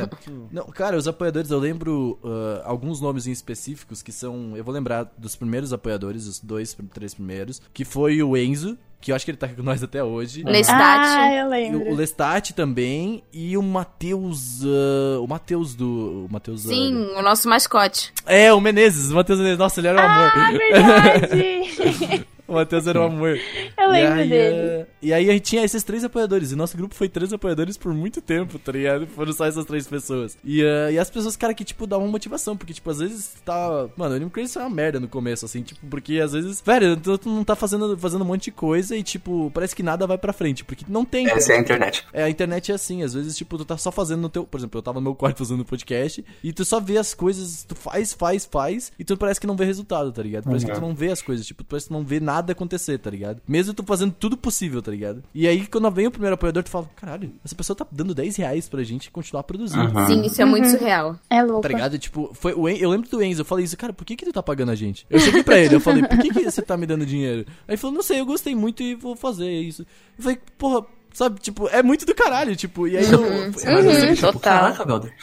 É. Não, cara, os apoiadores, eu lembro ah, alguns nomes em específicos que são. Eu vou lembrar dos primeiros apoiadores, os dois, três primeiros, que foi o Enzo, que eu acho que ele tá com nós até hoje. Lestat. Ah, eu lembro. O, Lestat também e o Matheus. ah, o Matheus do. O Matheus. ah, Sim, o nosso mascote. É, o Menezes, o Matheus Menezes. Nossa, ele era um amor. Ah, verdade! o Matheus era um amor. Eu lembro aí, dele. E aí a gente tinha esses três apoiadores. E nosso grupo foi três apoiadores por muito tempo, tá ligado? Foram só essas três pessoas. E, eh, e as pessoas, cara, que, tipo, davam motivação. Porque, tipo, às vezes tá. Mano, Anime Crazy é uma merda no começo, assim, tipo, porque às vezes. Velho, tu tu não tá fazendo, fazendo um monte de coisa e, tipo, parece que nada vai pra frente. Porque não tem. Essa é a internet. É, a internet é assim, às vezes, tipo, tu tá só fazendo no teu. Por exemplo, eu tava no meu quarto fazendo podcast e tu só vê as coisas, tu faz, faz, faz, e tu parece que não vê resultado, tá ligado? Parece que tu não vê as coisas, tipo, tu parece que não vê nada acontecer, tá ligado? Mesmo tu fazendo tudo possível, tá ligado? E aí, quando vem o primeiro apoiador, tu fala, caralho, essa pessoa tá dando 10 reais pra gente continuar produzindo. Sim, isso é muito surreal. É louco. Tá ligado? Tipo, foi o En- eu lembro do Enzo, eu falei isso, cara, por que que tu tá pagando a gente? Eu cheguei pra ele, eu falei, por que que você tá me dando dinheiro? Aí ele falou, não sei, eu gostei muito e vou fazer isso. Eu falei, porra, sabe, tipo, é muito do caralho, tipo, e aí eu... Uhum. Eu fiquei, tipo, total. Caraca, Belder.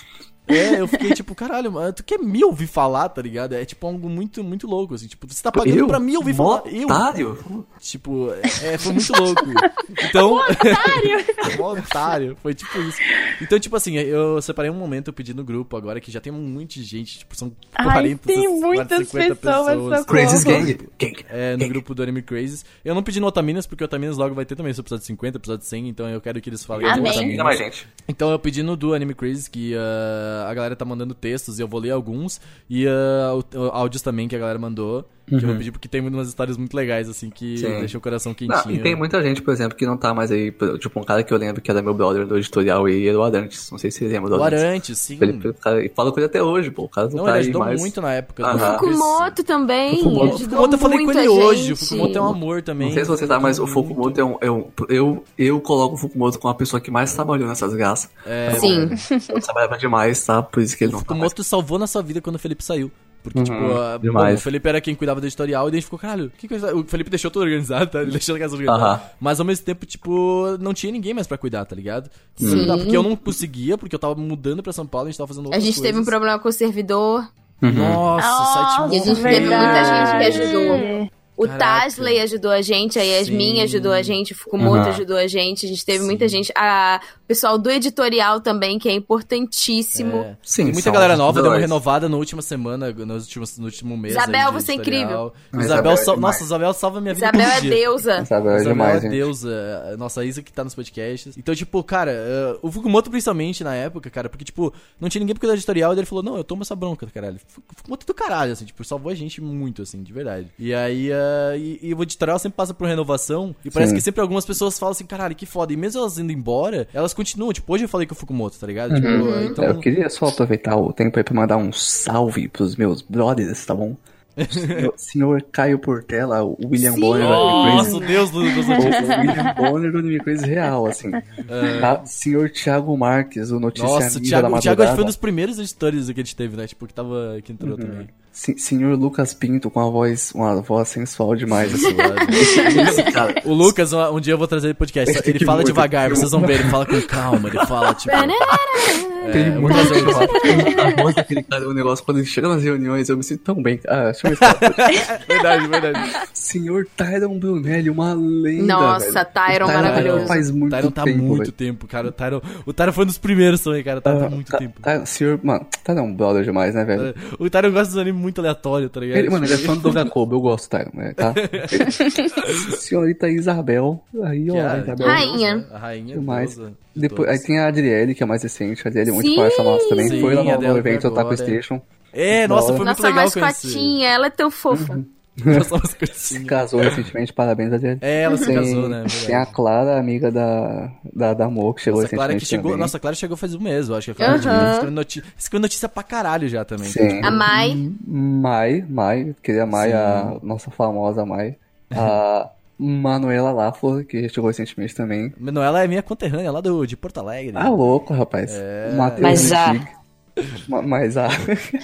É, eu fiquei tipo, caralho, mano, tu quer me ouvir falar, tá ligado? É tipo algo muito, muito louco, assim. Tipo, você tá pagando Eu? pra me ouvir Mó falar. Eu? otário? Tipo, é, foi muito louco. Então. otário! otário! Foi tipo isso. Então, tipo assim, eu separei um momento, eu pedi no grupo agora, que já tem um monte de gente, tipo, são Ai, 40, tem 40, muitas 50 pessoas, socorro. Crazy's Gang. Gang. É, no grupo do Anime Crazes. Eu não pedi no Otaminas, porque o Otaminas logo vai ter também esse episódio 50, episódio 100, então eu quero que eles falem do Amém. Otaminas. Mais gente. Então eu pedi no do Anime Crazy que ah, a galera tá mandando textos e eu vou ler alguns. E o- áudios também que a galera mandou. Que eu vou pedir porque tem umas histórias muito legais, assim, que Sim. deixam o coração Não, quentinho. e tem muita gente, por exemplo, que não tá mais aí. Tipo, um cara que eu lembro que era meu brother do editorial e era o Arantes. Não sei se você lembra do O Arantes. Arantes, sim. Ele, e falo com ele até hoje, pô. O cara não, Não, tá ele aí ajudou mais. muito na época. Anime Crazy. Fukumoto também. Fukumoto. O Fukumoto eu falei com ele hoje. O. Fukumoto é um amor também. Não sei se você tá, mas o Fukumoto é um. É um eu, eu coloco o Fukumoto como a pessoa que mais trabalhou nessas graças. É, Sim. Eu trabalhava demais, tá? Por isso que ele O não tá mais. Fukumoto salvou na sua vida quando o Felipe saiu. Porque, Uhum, tipo, a- bom, o Felipe era quem cuidava do editorial e daí a gente ficou, caralho, que coisa. O Felipe deixou tudo organizado, tá? Ele deixou a casa organizada. Aham. Mas ao mesmo tempo, tipo, não tinha ninguém mais pra cuidar, tá ligado? Sim. Tá, Porque eu não conseguia, porque eu tava mudando pra São Paulo, a gente tava fazendo A outras gente teve um coisas. problema com o servidor. Uhum. Nossa, o site E a gente teve muita gente que ajudou. O Caraca. Tasley ajudou a gente, a Yasmin Sim. ajudou a gente, o Fukumoto Aham. ajudou a gente, a gente teve muita gente. A, o pessoal do editorial também, que é importantíssimo. É. Sim, Tem muita galera nova, deu uma dois. renovada na última semana, nos últimos, no último mês. Isabel, você é incrível. Isabel, Isabel é sal-. Nossa, Isabel salva minha vida. Isabel é dia. deusa. Isabel é Isabel demais, é gente. deusa. Nossa, a Isa que tá nos podcasts. Então, tipo, cara, eh, o Fukumoto principalmente na época, cara, porque, tipo, não tinha ninguém cuidar do editorial, e ele falou, não, eu tomo essa bronca, caralho. Fu- Fukumoto do caralho, assim, tipo, salvou a gente muito, assim, de verdade. E aí, eh, e, e o editorial sempre passa por renovação, e parece Sim. que sempre algumas pessoas falam assim, caralho, que foda. E mesmo elas indo embora, elas continuam. Tipo, hoje eu falei com o Fukumoto, tá ligado? Tipo, Uhum. então... Eu queria só aproveitar o tempo aí pra mandar um salve pros meus brothers, tá bom? Senhor, senhor Caio Portela, o William Sim. Bonner. Nossa, o Deus do, dos O. William Bonner do Anime Crazy real, assim. Tá? Senhor Thiago Marques, o Notícia Nossa, o Ninja Thiago, da o Thiago acho que foi um Madrugada. dos primeiros editores que a gente teve, né? Tipo, que tava. que entrou também. Se- Senhor Lucas Pinto com a voz, uma voz sensual demais, assim. cara, O Lucas, um, um dia eu vou trazer ele podcast. Ele fala devagar, vocês vão ver, ele fala com calma, ele fala, tipo. Tem eu vou muito trazer ele. a voz daquele cara, o negócio, quando ele chega nas reuniões, eu me sinto tão bem. Ah, deixa eu ver. verdade, verdade. Senhor Tyron Brunelli, uma lenda. Nossa. Tyron O maravilhoso. faz muito o Tyron tá tempo. muito velho. tempo, cara. O Tyron, o Tyron foi um dos primeiros também, cara. Tá, tá Ah, muito tá- tempo. tá- senhor, mano, Tyron é um brother demais, né, velho? O Tyron gosta dos animes muito aleatórios, tá ligado? Ele, mano, ele é fã do Gakobo, eu gosto, Tyron, né, tá? Senhorita Isabel, aí, ó, é Isabel. Rainha. A rainha Demais. de Depois, aí tem a Adriele, que é mais recente. A Adriele é muito Sim! parça nossa também. Sim, foi lá a no, no evento Otaku agora. Station. É, nossa, foi muito Nossa legal conhecer. mascotinha, ela é tão fofa. Nossa Se mascotinha. casou recentemente, parabéns, Adriele. É, ela se Tem- casou, né? Verdade. Tem a Clara, amiga da, da, da Mo, que chegou Nossa, a Clara que recentemente chegou, também. nossa, a Clara chegou faz um mês, eu acho que a Clara tipo, escreveu notícia, escreveu notícia pra caralho já também. Sim. A Mai. Mai, Mai, queria Mai, a nossa famosa Mai. A Manuela Laflor, que chegou recentemente também. Manuela é minha conterrânea lá do, de Porto Alegre. Ah, louco, rapaz. É. Matheus Mas a- Mas a...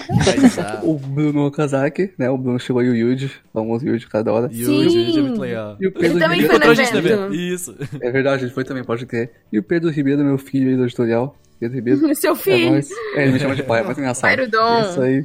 Mas a- o Bruno Okazaki, né? O Bruno chegou e o Yuji, famoso Yuji, cada hora. O Sim. Yuji é muito legal. E o Pedro Ele também Ribeiro. foi evento. Isso. É verdade, a gente foi também, pode crer. E o Pedro Ribeiro, meu filho aí do editorial. Pedro Ribeiro. Seu É filho. nóis. É, ele me chama de pai, é muito engraçado. Pai do Dom. Isso aí.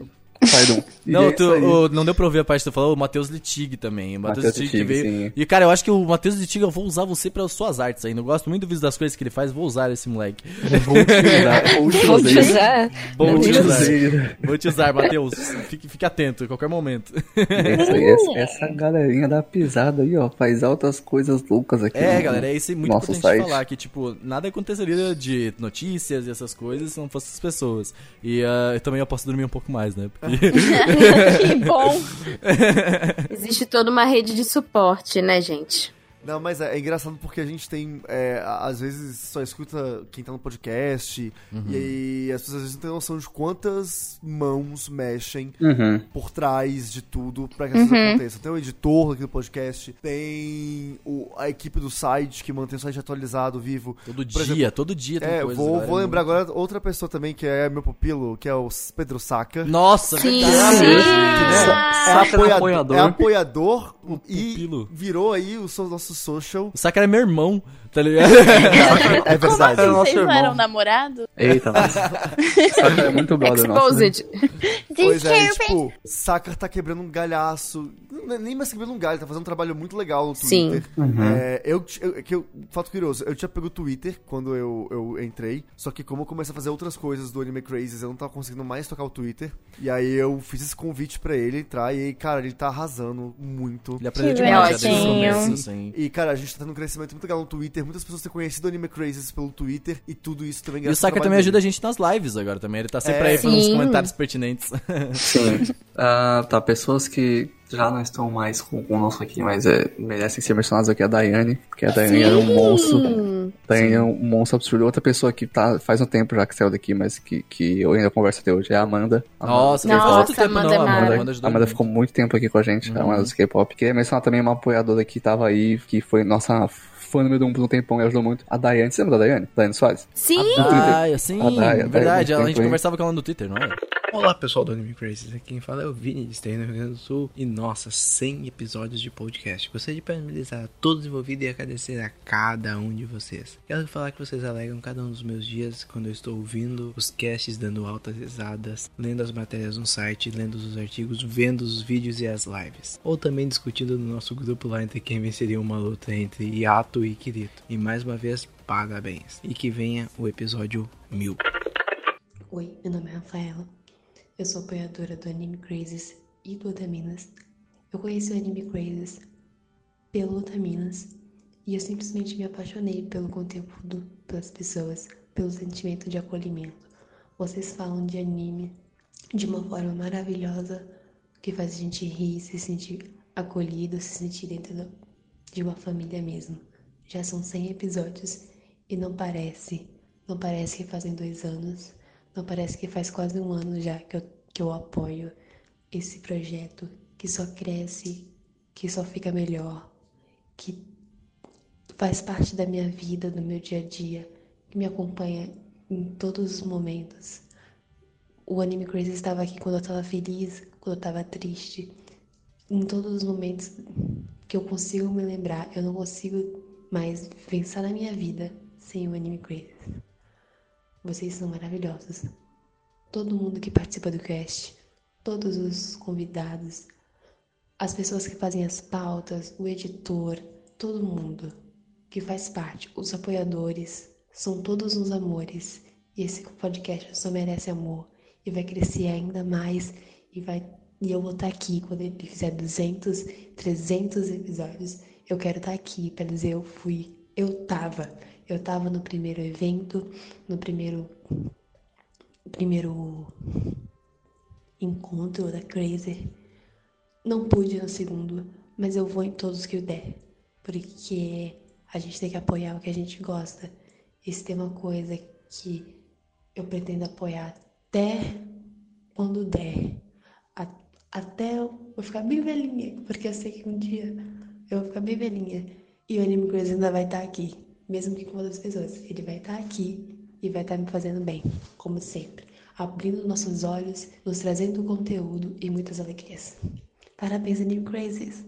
Não, é tu, o- não deu pra ouvir a parte que tu falou, o Matheus Litig também. O Matheus Litig veio. sim. E cara, eu acho que o Matheus Litig, eu vou usar você para suas artes ainda. Eu gosto muito do vídeo das coisas que ele faz, vou usar esse moleque. Vou te usar, vou te usar. Vou te usar. usar. Vou te usar, Matheus. Fique, fique atento a qualquer momento. É isso aí, essa, essa galerinha da pisada aí, ó, faz altas coisas loucas aqui. É, no- galera, é isso é muito importante site. falar que, tipo, nada aconteceria de notícias e essas coisas se não fossem as pessoas. E ah, eu também eu posso dormir um pouco mais, né? Porque... Que bom. Existe toda uma rede de suporte, né, gente? Não, mas é, é engraçado porque a gente tem, é, às vezes, só escuta quem tá no podcast, e aí as pessoas às vezes não têm noção de quantas mãos mexem Uhum. por trás de tudo pra que isso aconteça. Tem o editor aqui do podcast, tem o- a equipe do site que mantém o site atualizado, vivo. todo Por dia, exemplo, todo dia tem É, coisa. vou, galera, vou é lembrar muito- agora outra pessoa também que é meu pupilo, que é o Pedro Saca. Nossa, Sim. verdade. Sim. É, Saca apoiador, apoiador. é apoiador e pupilo. virou aí o so- nosso social. O Sakura é meu irmão, tá ligado? É Como verdade. assim? nosso Vocês não eram namorados? Eita, nossa. Saca, é muito brother nosso. né? Exposed. Pois é, e, tipo, Sakura tá quebrando um galhaço. Nem mais quebrando um galho, tá fazendo um trabalho muito legal no Sim. Twitter. É, eu, eu, que eu, fato curioso, eu tinha pego o Twitter quando eu, eu entrei, só que como eu comecei a fazer outras coisas do Anime Crazes, eu não tava conseguindo mais tocar o Twitter. E aí eu fiz esse convite pra ele entrar, e aí, cara, ele tá arrasando muito. Ele aprendeu Que demais já desde o bonitinho. começo, assim. E, cara, a gente tá tendo um crescimento muito legal no Twitter. Muitas pessoas têm conhecido o Anime Crazes pelo Twitter e tudo isso também E o Saka também ajuda a dele. gente nas lives agora também. Ele tá sempre É. aí fazendo uns comentários pertinentes. Sim. Ah, tá, pessoas que já não estão mais com- conosco aqui, mas é, merecem ser mencionadas aqui, a Daiane, que a Daiane era um monstro. Daiane é um monstro absurdo. Outra pessoa que tá faz um tempo já que saiu daqui, mas que, que eu ainda converso até hoje, é a Amanda. Nossa, não Nossa, tempo Amanda não, é Amanda. Amanda Amanda ficou muito tempo aqui com a gente, a Amanda do K-pop. Queria mencionar também uma apoiadora que tava aí, que foi nossa fã número um por um tempão e ajudou muito. A Daiane, você lembra da Daiane? Daiane Soares? Sim. A Daya, sim, A Daya, a Daya, verdade. muito a gente conversava com ela no Twitter, não é? Olá pessoal do Anime Crazy, aqui quem fala é o Vini de Esteio, no Rio Grande do Sul E nossa, 100 episódios de podcast Gostaria de parabenizar a todos envolvidos e agradecer a cada um de vocês Quero falar que vocês alegram cada um dos meus dias Quando eu estou ouvindo os casts, dando altas risadas Lendo as matérias no site, lendo os artigos, vendo os vídeos e as lives Ou também discutindo no nosso grupo lá entre quem venceria uma luta entre Yato e Kirito E mais uma vez, parabéns E que venha o episódio 1000 Oi, meu nome é Rafaela. Eu sou apoiadora do Anime Crazes e do Otaminas. Eu conheci o Anime Crazes pelo Otaminas e eu simplesmente me apaixonei pelo conteúdo, pelas pessoas, pelo sentimento de acolhimento. Vocês falam de anime de uma forma maravilhosa que faz a gente rir, se sentir acolhido, se sentir dentro de uma família mesmo. Já são 100 episódios e não parece, não parece que fazem dois anos, não parece que faz quase um ano já que eu, que eu apoio esse projeto que só cresce, que só fica melhor, que faz parte da minha vida, do meu dia a dia, que me acompanha em todos os momentos. O Anime Crazy estava aqui quando eu estava feliz, quando eu estava triste, em todos os momentos que eu consigo me lembrar. Eu não consigo mais pensar na minha vida sem o Anime Crazy. Vocês são maravilhosos. Todo mundo que participa do cast, todos os convidados, as pessoas que fazem as pautas, o editor, todo mundo que faz parte, os apoiadores, são todos uns amores. E esse podcast só merece amor e vai crescer ainda mais e vai e eu vou estar aqui quando ele fizer 200, 300 episódios. Eu quero estar aqui para dizer eu fui, eu tava, eu tava no primeiro evento, no primeiro primeiro encontro da Crazy. Não pude no segundo, mas eu vou em todos que eu der, porque a gente tem que apoiar o que a gente gosta. E se tem uma coisa que eu pretendo apoiar até quando der, até eu ficar bem velhinha, porque eu sei que um dia eu vou ficar bem velhinha e o Anime Crazy ainda vai estar aqui, mesmo que com outras pessoas. Ele vai estar aqui e vai estar me fazendo bem, como sempre, abrindo nossos olhos, nos trazendo conteúdo e muitas alegrias. Parabéns, Anime Crazies!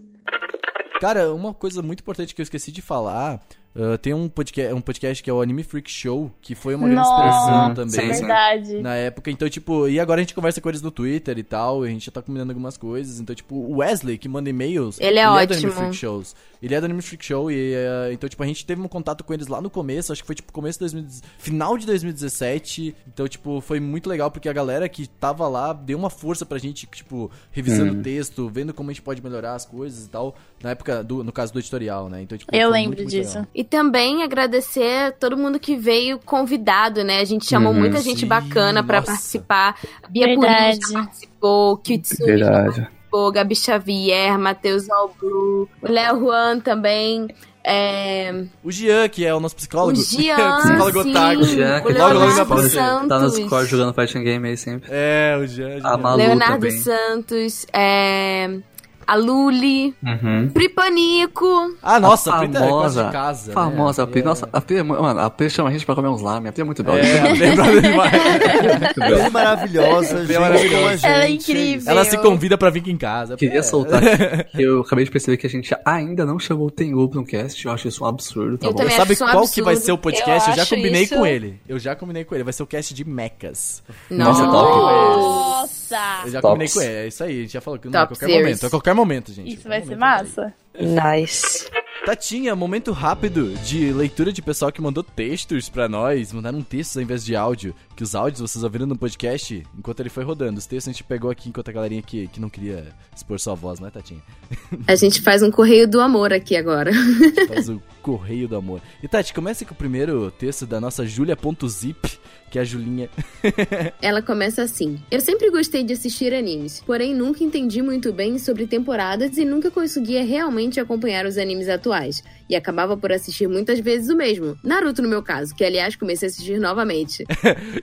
Cara, uma coisa muito importante que eu esqueci de falar. Ah, tem um podcast, um podcast que é o Anime Freak Show, que foi uma grande Nossa, inspiração também. sim, sim. Verdade. Na época, então, tipo, e agora a gente conversa com eles no Twitter e tal, e a gente já tá combinando algumas coisas. Então, tipo, o Wesley, que manda e-mails. Ele é do ótimo. Anime Freak Shows. Ele é do Anime Freak Show, e eh, então, tipo, a gente teve um contato com eles lá no começo, acho que foi, tipo, começo de 2000, final de 2017. Então, tipo, foi muito legal, porque a galera que tava lá deu uma força pra gente, tipo, revisando Hum. o texto, vendo como a gente pode melhorar as coisas e tal. Na época, do, no caso do editorial, né? Então, tipo, Eu lembro disso. legal. E também agradecer todo mundo que veio convidado, né? A gente chamou Uhum. muita gente Sim, bacana pra nossa. participar. Bia Verdade. Purim já participou, Kitsune participou, Gabi Xavier, Matheus Albru, o Léo Juan também. É... O Jean, que é o nosso psicólogo. O Jean, psicólogo sim. otário. O Jean, que logo, tá logo no na Discord, próxima. Tá no Santos. Discord jogando fighting game aí sempre. É, o Jean. A Malu Leonardo também. Santos, é... a Luli, Uhum. Pripanico. Ah, nossa, a a Prita é quase famosa, de casa, né? famosa A a Pri. Nossa, a Pri, é mano, a Pri chama a gente pra comer uns lamen. A Pri é muito brother. É, a Pri é demais. Maravilhosa, gente maravilhosa. Ela é incrível. Ela se convida pra vir aqui em casa. Queria É. soltar que eu acabei de perceber que a gente ainda não chamou o Tengu pra um cast. Eu acho isso um absurdo, tá Eu bom? Sabe um qual que vai ser o podcast? Eu, Eu já combinei isso- com ele. Eu já combinei com ele. Vai ser o cast de mechas. Nossa. Nossa! Eu já Tops. combinei com ele. É isso aí. A gente já falou que não, a Top qualquer series. momento. A qualquer momento, gente. Isso vai ser massa. Nice. Tatinha, momento rápido de leitura de pessoal que mandou textos pra nós. Mandaram textos ao invés de áudio. Que os áudios vocês ouviram no podcast enquanto ele foi rodando. Os textos a gente pegou aqui enquanto a galerinha que, que não queria expor sua voz, não é, Tatinha? A gente faz um correio do amor aqui agora. Faz o correio do amor. E Tati, comece com o primeiro texto da nossa Julia.zip, que é a Julinha. Ela começa assim: Eu sempre gostei de assistir animes, porém nunca entendi muito bem sobre temporadas e nunca conseguia realmente acompanhar os animes atuais. E acabava por assistir muitas vezes o mesmo. Naruto, no meu caso, que aliás comecei a assistir novamente.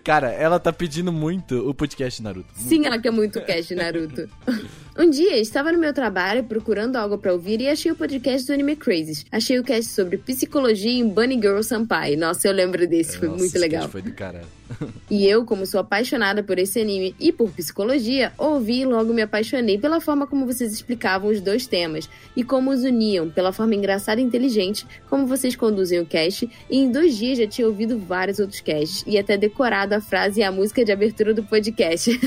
Cara, ela tá pedindo muito o podcast Naruto. Sim, ela quer muito cast de Naruto. Um dia, estava no meu trabalho procurando algo pra ouvir e achei o podcast do Anime Crazes. Achei o cast sobre psicologia em Bunny Girl Senpai. Nossa, eu lembro desse, foi Nossa, muito legal. cast Foi do cara. E eu, como sou apaixonada por esse anime e por psicologia, ouvi e logo me apaixonei pela forma como vocês explicavam os dois temas e como os uniam, pela forma engraçada e inteligente como vocês conduzem o cast. E em dois dias já tinha ouvido vários outros casts e até decorado a frase e a música de abertura do podcast.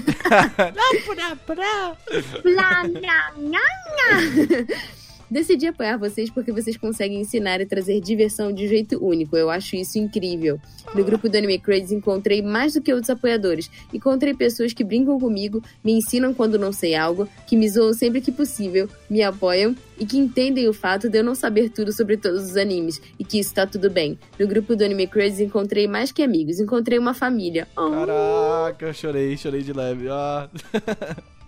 Nha, nha. Decidi apoiar vocês porque vocês conseguem ensinar e trazer diversão de um jeito único. Eu acho isso incrível. No grupo do Anime Crazy encontrei mais do que outros apoiadores. Encontrei pessoas que brincam comigo, me ensinam quando não sei algo, que me zoam sempre que possível, me apoiam e que entendem o fato de eu não saber tudo sobre todos os animes e que isso tá tudo bem. No grupo do Anime Crazy encontrei mais que amigos, encontrei uma família. Oh. Caraca, eu chorei, chorei de leve. Ah.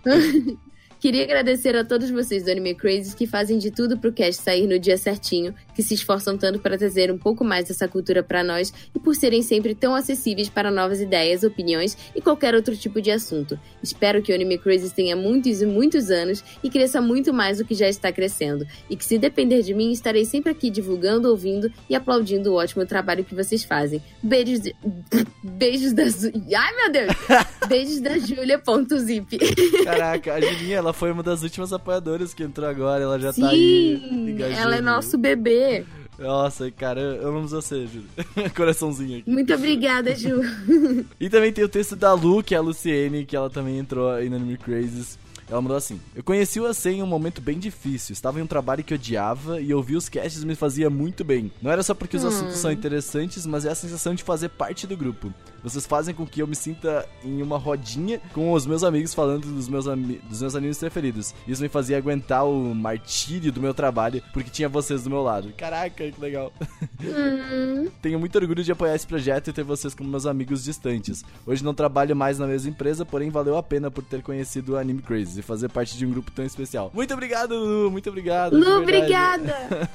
Queria agradecer a todos vocês do Anime Crazy que fazem de tudo pro cast sair no dia certinho, que se esforçam tanto para trazer um pouco mais dessa cultura para nós e por serem sempre tão acessíveis para novas ideias, opiniões e qualquer outro tipo de assunto. Espero que o Anime Crazy tenha muitos e muitos anos e cresça muito mais do que já está crescendo. E que se depender de mim, estarei sempre aqui divulgando, ouvindo e aplaudindo o ótimo trabalho que vocês fazem. Beijos de... Beijos da... Ai, meu Deus! Beijos da Julia.zip. Caraca, a Julinha, ela foi uma das últimas apoiadoras que entrou agora. Ela já tá aí. Sim, engajando. ela é nosso bebê. Nossa, cara, eu amo você, Júlia. Coraçãozinho aqui. Muito obrigada, Ju. E também tem o texto da Lu, que é a Luciene, que ela também entrou aí no Anime Crazes. Ela mandou assim: Eu conheci o Asen em um momento bem difícil. Estava em um trabalho que odiava e ouvir os casts me fazia muito bem. Não era só porque os Hum. assuntos são interessantes, mas é a sensação de fazer parte do grupo. Vocês fazem com que eu me sinta em uma rodinha com os meus amigos falando dos meus, ami- dos meus animes preferidos. Isso me fazia aguentar o martírio do meu trabalho porque tinha vocês do meu lado. Caraca, que legal. Hum. Tenho muito orgulho de apoiar esse projeto e ter vocês como meus amigos distantes. Hoje não trabalho mais na mesma empresa, porém valeu a pena por ter conhecido o Anime Crazy fazer parte de um grupo tão especial. Muito obrigado, Lu, muito obrigado. Lu, obrigada.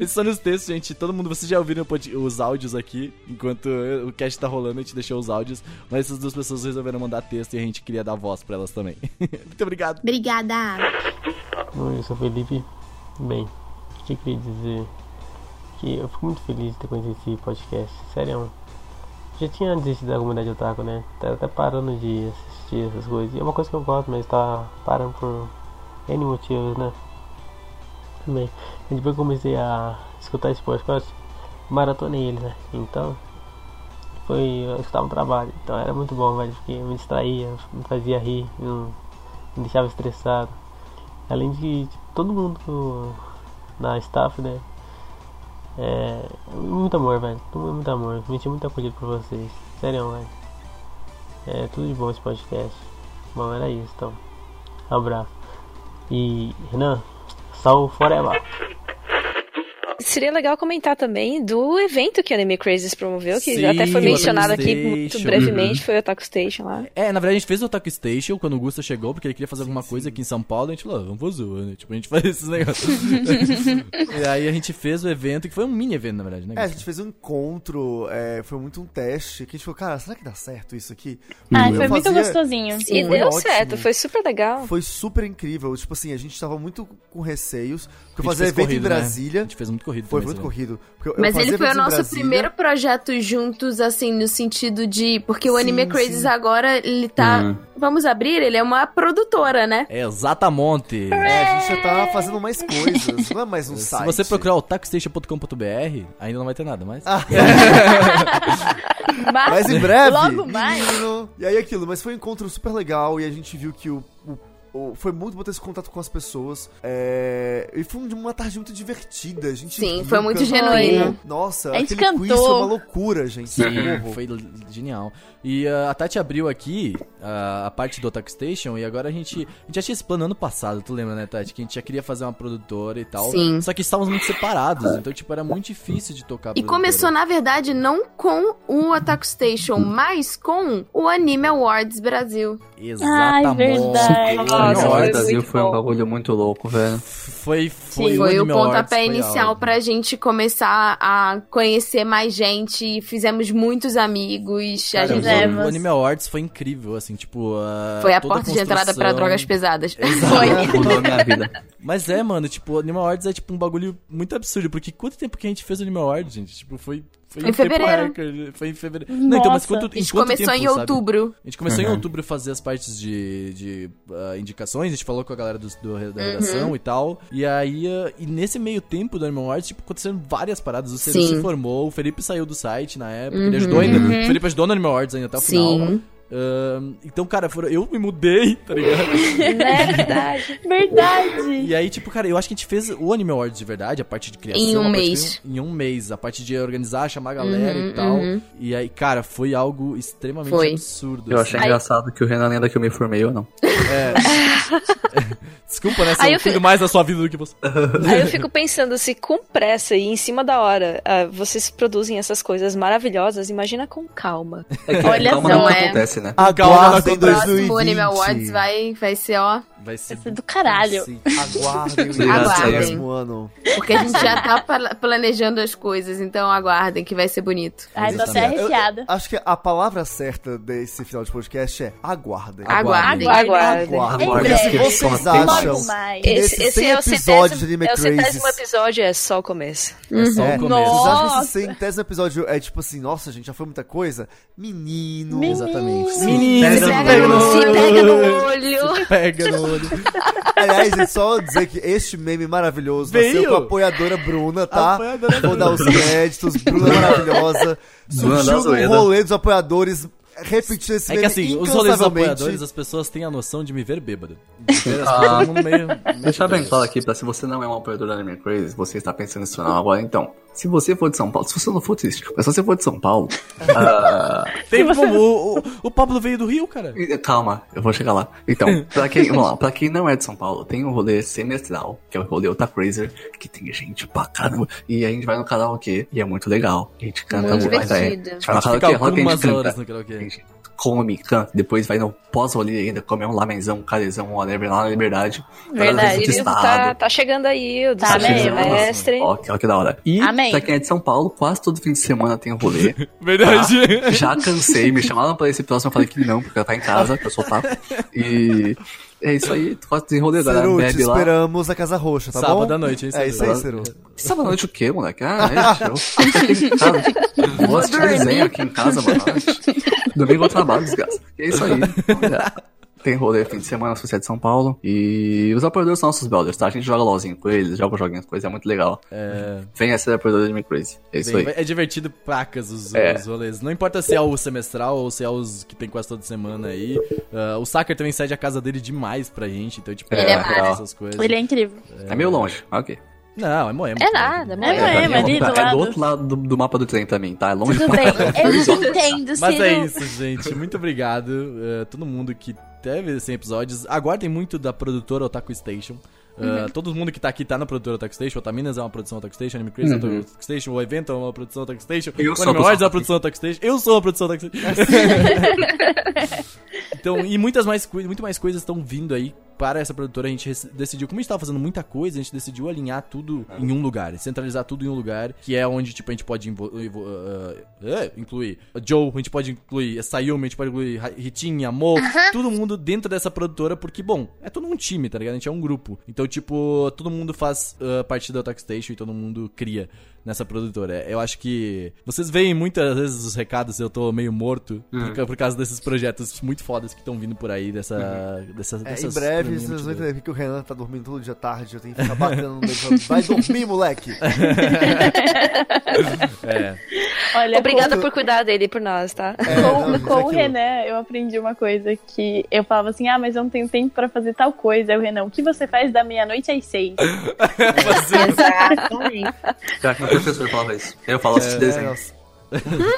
Esses são os textos, gente. Todo mundo, vocês já ouviram os áudios aqui, enquanto o cast tá rolando, a gente deixou os áudios, mas essas duas pessoas resolveram mandar texto e a gente queria dar voz pra elas também. muito obrigado. Obrigada. Oi, eu sou o Felipe. Bem, o que eu queria dizer que eu fico muito feliz de ter conhecido esse podcast. Sério, já tinha desistido da comunidade otaku, né? Tá até parando de assistir essas coisas. E é uma coisa que eu gosto, mas tá parando por N motivos, né? E depois eu comecei a escutar esse podcast, maratonei ele, né? Então, foi. Eu escutava um trabalho. Então era muito bom, velho, porque me distraía, me fazia rir, não me deixava estressado. Além de tipo, todo mundo do- na staff, né? É. Muito amor, velho. Muito amor. Me senti muito acolhido por vocês. Sério, velho. É tudo de bom esse podcast. Bom, era isso então. Abraço. E Renan, salve forever. Seria legal comentar também do evento que a Anime Crazes promoveu, que Sim, até foi mencionado aqui muito brevemente, Uhum. foi o Otaku Station lá. É, na verdade a gente fez o Otaku Station quando o Gusta chegou, porque ele queria fazer alguma coisa aqui em São Paulo, a gente falou, "Ah, vamos fazer, né? Tipo, a gente faz esses negócios. e aí a gente fez o evento, que foi um mini evento, na verdade, né? É, a gente fez um encontro, é, foi muito um teste, que a gente falou, cara, será que dá certo isso aqui? Ah, Eu foi muito gostosinho. E deu ótimo. certo, foi super legal. Foi super incrível. Tipo assim, a gente tava muito com receios. Porque fez evento corrido, em né? Brasília. A gente fez muito corrido Foi também, muito corrido. Mas ele foi o nosso Brasília. primeiro projeto juntos, assim, no sentido de. Porque o Sim, Anime Crazes agora, ele tá. Uhum. Vamos abrir? Ele é uma produtora, né? É, Exatamonte. É, a gente já tá fazendo mais coisas. Não é mais um Se site. você procurar o taxstation.com.br, ainda não vai ter nada, mas... Ah. Mas, Mas em breve. Logo mais. menino. E aí aquilo, mas foi um encontro super legal e a gente viu que o- o- foi muito bom ter esse contato com as pessoas. É, e foi um- uma tarde muito divertida. A gente Sim, foi muito cantou. genuíno. Nossa, A gente aquele quiz cantou. foi uma loucura, gente. Sim, foi genial. E uh, a Tati abriu aqui uh, a parte do Otaku Station e agora a gente, a gente já tinha esse plano ano passado, tu lembra, né, Tati? Que a gente já queria fazer uma produtora e tal. Sim. Só que estávamos muito separados, então, tipo, era muito difícil de tocar a E começou, na verdade, não com o Attack Station, mas com o Anime Awards Brasil. Exatamente. verdade. Nossa, o foi Brasil foi um bagulho muito louco, velho. Foi, foi, Foi, o pontapé foi inicial pra gente começar a conhecer mais gente. Fizemos muitos amigos. Cara, a gente o- o Anime Awards foi incrível, assim, tipo... uh, foi a toda porta de entrada pra drogas pesadas. Exato. Mudou a minha vida. Mas é, mano, tipo, o Anime Awards é tipo um bagulho muito absurdo, porque quanto tempo que a gente fez o Anime Awards, gente? Tipo, foi Foi em fevereiro. Foi em fevereiro. Não, então, mas Nossa. quanto, A gente em quanto começou tempo, em sabe? outubro. A gente começou em Uhum. outubro a fazer as partes de, de ah, indicações, a gente falou com a galera do, do- da Uhum. redação e tal. E aí, ah, e nesse meio tempo do Animal Awards, tipo, aconteceram várias paradas. O Ciro Sim. se formou, o Felipe saiu do site na época, Uhum. ele ajudou ainda. Uhum. O Felipe ajudou no Animal Awards ainda até o Sim. final. Ahn, então, cara, foram- eu me mudei, tá ligado? É verdade. Verdade. E aí, tipo, cara, eu acho que a gente fez o Animal Awards de verdade, a parte de criação. Em um parte de- mês. em um mês. A parte de organizar, chamar a galera Uhum, e tal. uhum. E aí, cara, foi algo extremamente Foi. absurdo. Eu assim. achei engraçado que o Renan lembra que eu me formei ou não. É. Desculpa, né? Se Aí eu eu fico- mais da sua vida do que você. Aí eu fico pensando, se com pressa e em cima da hora ah, vocês produzem essas coisas maravilhosas, imagina com calma. É que Olha calma só, nunca é. acontece, né? Aguardem O próximo 2020. Animal Awards vai, vai ser, ó. Vai ser do caralho. Aguardem o Aguardem. próximo ano. Porque a gente já tá pla- planejando as coisas, então aguardem que vai ser bonito. Ai, tô até arrepiada. Acho que a palavra certa desse final de podcast é aguardem. Aguardem. Aguardem. Aguardem. Em Porque breve. se vocês acham que Esse, esse 100 é o episódios de Anime é o centésimo episódio, é só o começo. É só o começo. Vocês acham que Nossa. esse centésimo episódio é tipo assim, nossa, gente, já foi muita coisa? Menino. Exatamente. Se Menino, pega se no pega no olho. Se pega no olho. Aliás, é só dizer que este meme maravilhoso nasceu Veio. com a apoiadora Bruna, tá? Apoiadora Vou dar os créditos, Bruna maravilhosa. Bruna da Surgiu no rolê dos apoiadores, repetindo esse É que meme assim, os rolês apoiadores, as pessoas têm a noção de me ver bêbado. De ver as Ah. mundo meio. Deixa bem claro aqui, pra se você não é um apoiador da Anime Crazy, você está pensando nisso não agora, então. Se você for de São Paulo, se você não for triste, mas se você for de São Paulo, ah, Tem como o, o, o Pablo veio do Rio, cara. calma, eu vou chegar lá. Então, pra quem, vamos lá, pra quem não é de São Paulo, tem um rolê semestral, que é o rolê Ota Crazer, que tem gente pra caramba, e a gente vai no karaokê, e é muito legal. A gente canta Muito muito, é, a gente vai no karaokê, rola que a gente canta. No karaokê. A gente come, canta, depois vai no pós-rolê ainda, come um lamenzão, um carezão, whatever, lá na Liberdade. Verdade. Tá, Tá, tá chegando aí o Tá décimo mesmo. semestre. Ó, que, ó, que da hora. E Amém. pra quem é de São Paulo, quase todo fim de semana tem um rolê. Verdade. Tá? Já cansei, me chamaram pra esse próximo, eu falei que não, porque ela tá em casa, que eu sou papo. E é isso aí, rolê, galera. Ceru, te Bebe lá. esperamos na Casa Roxa, tá Sábado bom? à noite, hein, É isso aí, Ceru? Ceru. Sábado à noite o quê, moleque? Ah, é, casa. Vou assistir desenho aqui em casa, mano. Domingo eu trabalho, desgraça. É isso aí. Tem rolê fim de semana se você é de São Paulo. E os apoiadores são nossos brothers, tá? A gente joga LOLzinho com eles, joga joguinhos com eles, é muito legal. É. Venha ser apoiador do Anime Crazy. É isso Bem, aí. é divertido pacas os, É. os rolês. Não importa se é o semestral ou se é os que tem quase toda semana aí. Ah, o Sacker também cede a casa dele demais pra gente, então, tipo, Ele ele é é essas coisas. Ele é incrível. É meio longe, ok. Não, é Moema. É nada, É. Moema, é, ali do é do lado. outro lado do, do mapa do trem também, tá? É longe Tudo bem, eu entendo, Mas é isso, gente. Muito obrigado. eh, todo mundo que teve 100 episódios. Aguardem muito da produtora Otaku Station. Uh, Todo mundo que tá aqui tá na produtora Otaku Station. Otaminas é uma produção Otaku Station. Anime Crazy é uma Uhum. Otaku Station. O evento é uma produção Otaku Station. Eu o sou a Anime Awards é produção uma produção Otaku Station. Eu sou a produção Otaku Station. então, e muitas mais, muito mais coisas estão vindo aí para essa produtora. A gente decidiu, como a gente tava fazendo muita coisa, a gente decidiu alinhar tudo em um lugar. Centralizar tudo em um lugar. Que é onde, tipo, a gente pode uh, uh, incluir a Joe, a gente pode incluir a Sayumi, a gente pode incluir Ritinha, Mo, todo mundo dentro dessa produtora, porque, bom, é todo um time, tá ligado? A gente é um grupo. Então, tipo, todo mundo faz uh, parte da Otaku Station e todo mundo cria nessa produtora. É, Eu acho que vocês veem muitas vezes os recados, eu tô meio morto Uhum. por, por causa desses projetos muito fodas que estão vindo por aí, dessa, dessa, É, dessas em breve, vocês vão entender que o Renan tá dormindo todo dia tarde, eu tenho que ficar batendo no meio. Vai dormir, moleque! É. Olha, Obrigada por cuidar dele e por nós, tá? É, com, não, isso com é o. Renan, eu aprendi uma coisa que eu falava assim: ah, mas eu não tenho tempo pra fazer tal coisa. Aí o Renan, o que você faz da meia-noite às seis? Exatamente. Que professor falava isso. Eu falo assistir desenho.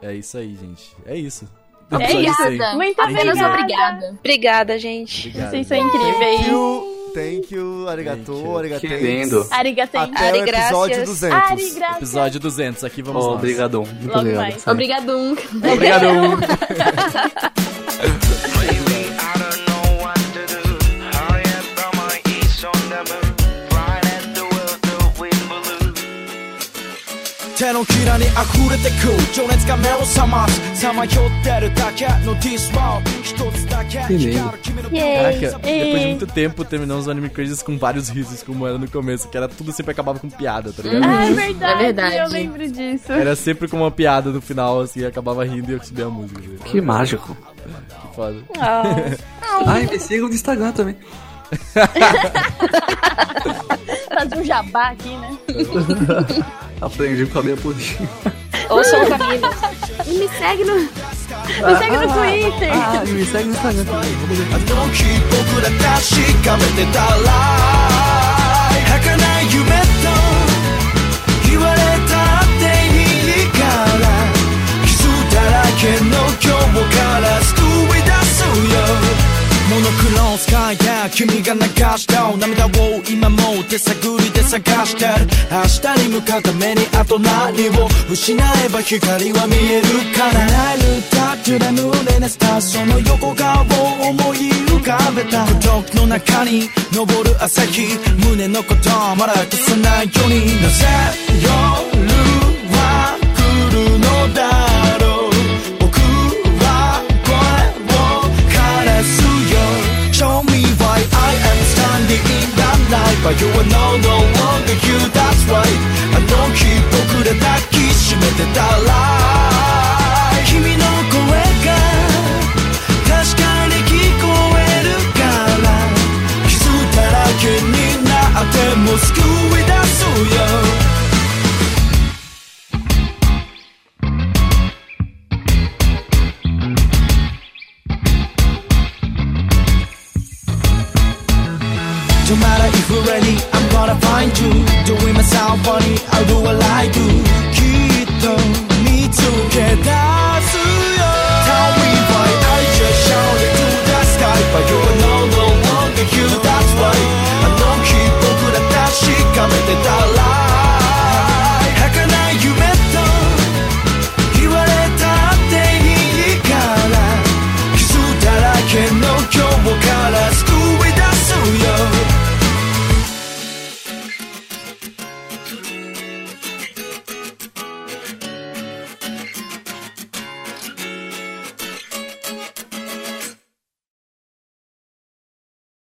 É isso aí, gente. É isso. É Episódio isso. 100. Muito Apenas obrigada. obrigada. Gente. Obrigado. Vocês são incríveis. Thank you, thank you, arigato, Thank you. arigato. Que lindo. Arigatem. Até o episódio gracias. 200. Ari, graças. Episódio 200, aqui vamos Oh, nós. obrigadão. Muito Logo obrigado. mais. Obrigadum. Obrigado. 手のひらに溢れてく情熱が目を覚ますさまよってるだけのディスマウ一つだけ光る君の Caraca, depois de muito tempo terminamos o Anime Crazes com vários risos, como era no começo, que era tudo sempre acabava com piada, tá ligado? Ah, é verdade, É verdade. eu lembro disso. Era sempre com uma piada no final, assim, acabava rindo e eu subia a música. assim. Que mágico. Que foda. Ai, me sigam no Instagram também. Fazer um jabá aqui, né? Aprendi com a minha purinha. Ouçam o caminho. E me segue no. Me segue no Twitter. Ah, e me segue no Instagram também. あの日僕ら確かめてたら儚い夢と言われたっていいから傷だらけの今日から救い出すよ モノクロースカイや君が流した涙を今も手探りで探してる。明日に向かうためにあと何を失えば光は見えるからライルタッチ眠れねスターその横顔を思い浮かべた孤独の中に昇る朝日胸のことまだ消さないように。なぜ夜は am standing in that life But you are no, no longer you, that's right あの日僕ら抱きしめてたら君の声が確かに聞こえるから傷だらけになっても救い出すよ Don't matter if we're ready, I'm gonna find you. Doing myself funny, I'll do what I do. Keep me to get きっと見つけ出すよ Tell me why I just shouted to the sky. But you are no, longer you, that's why. あの日僕ら確かめてた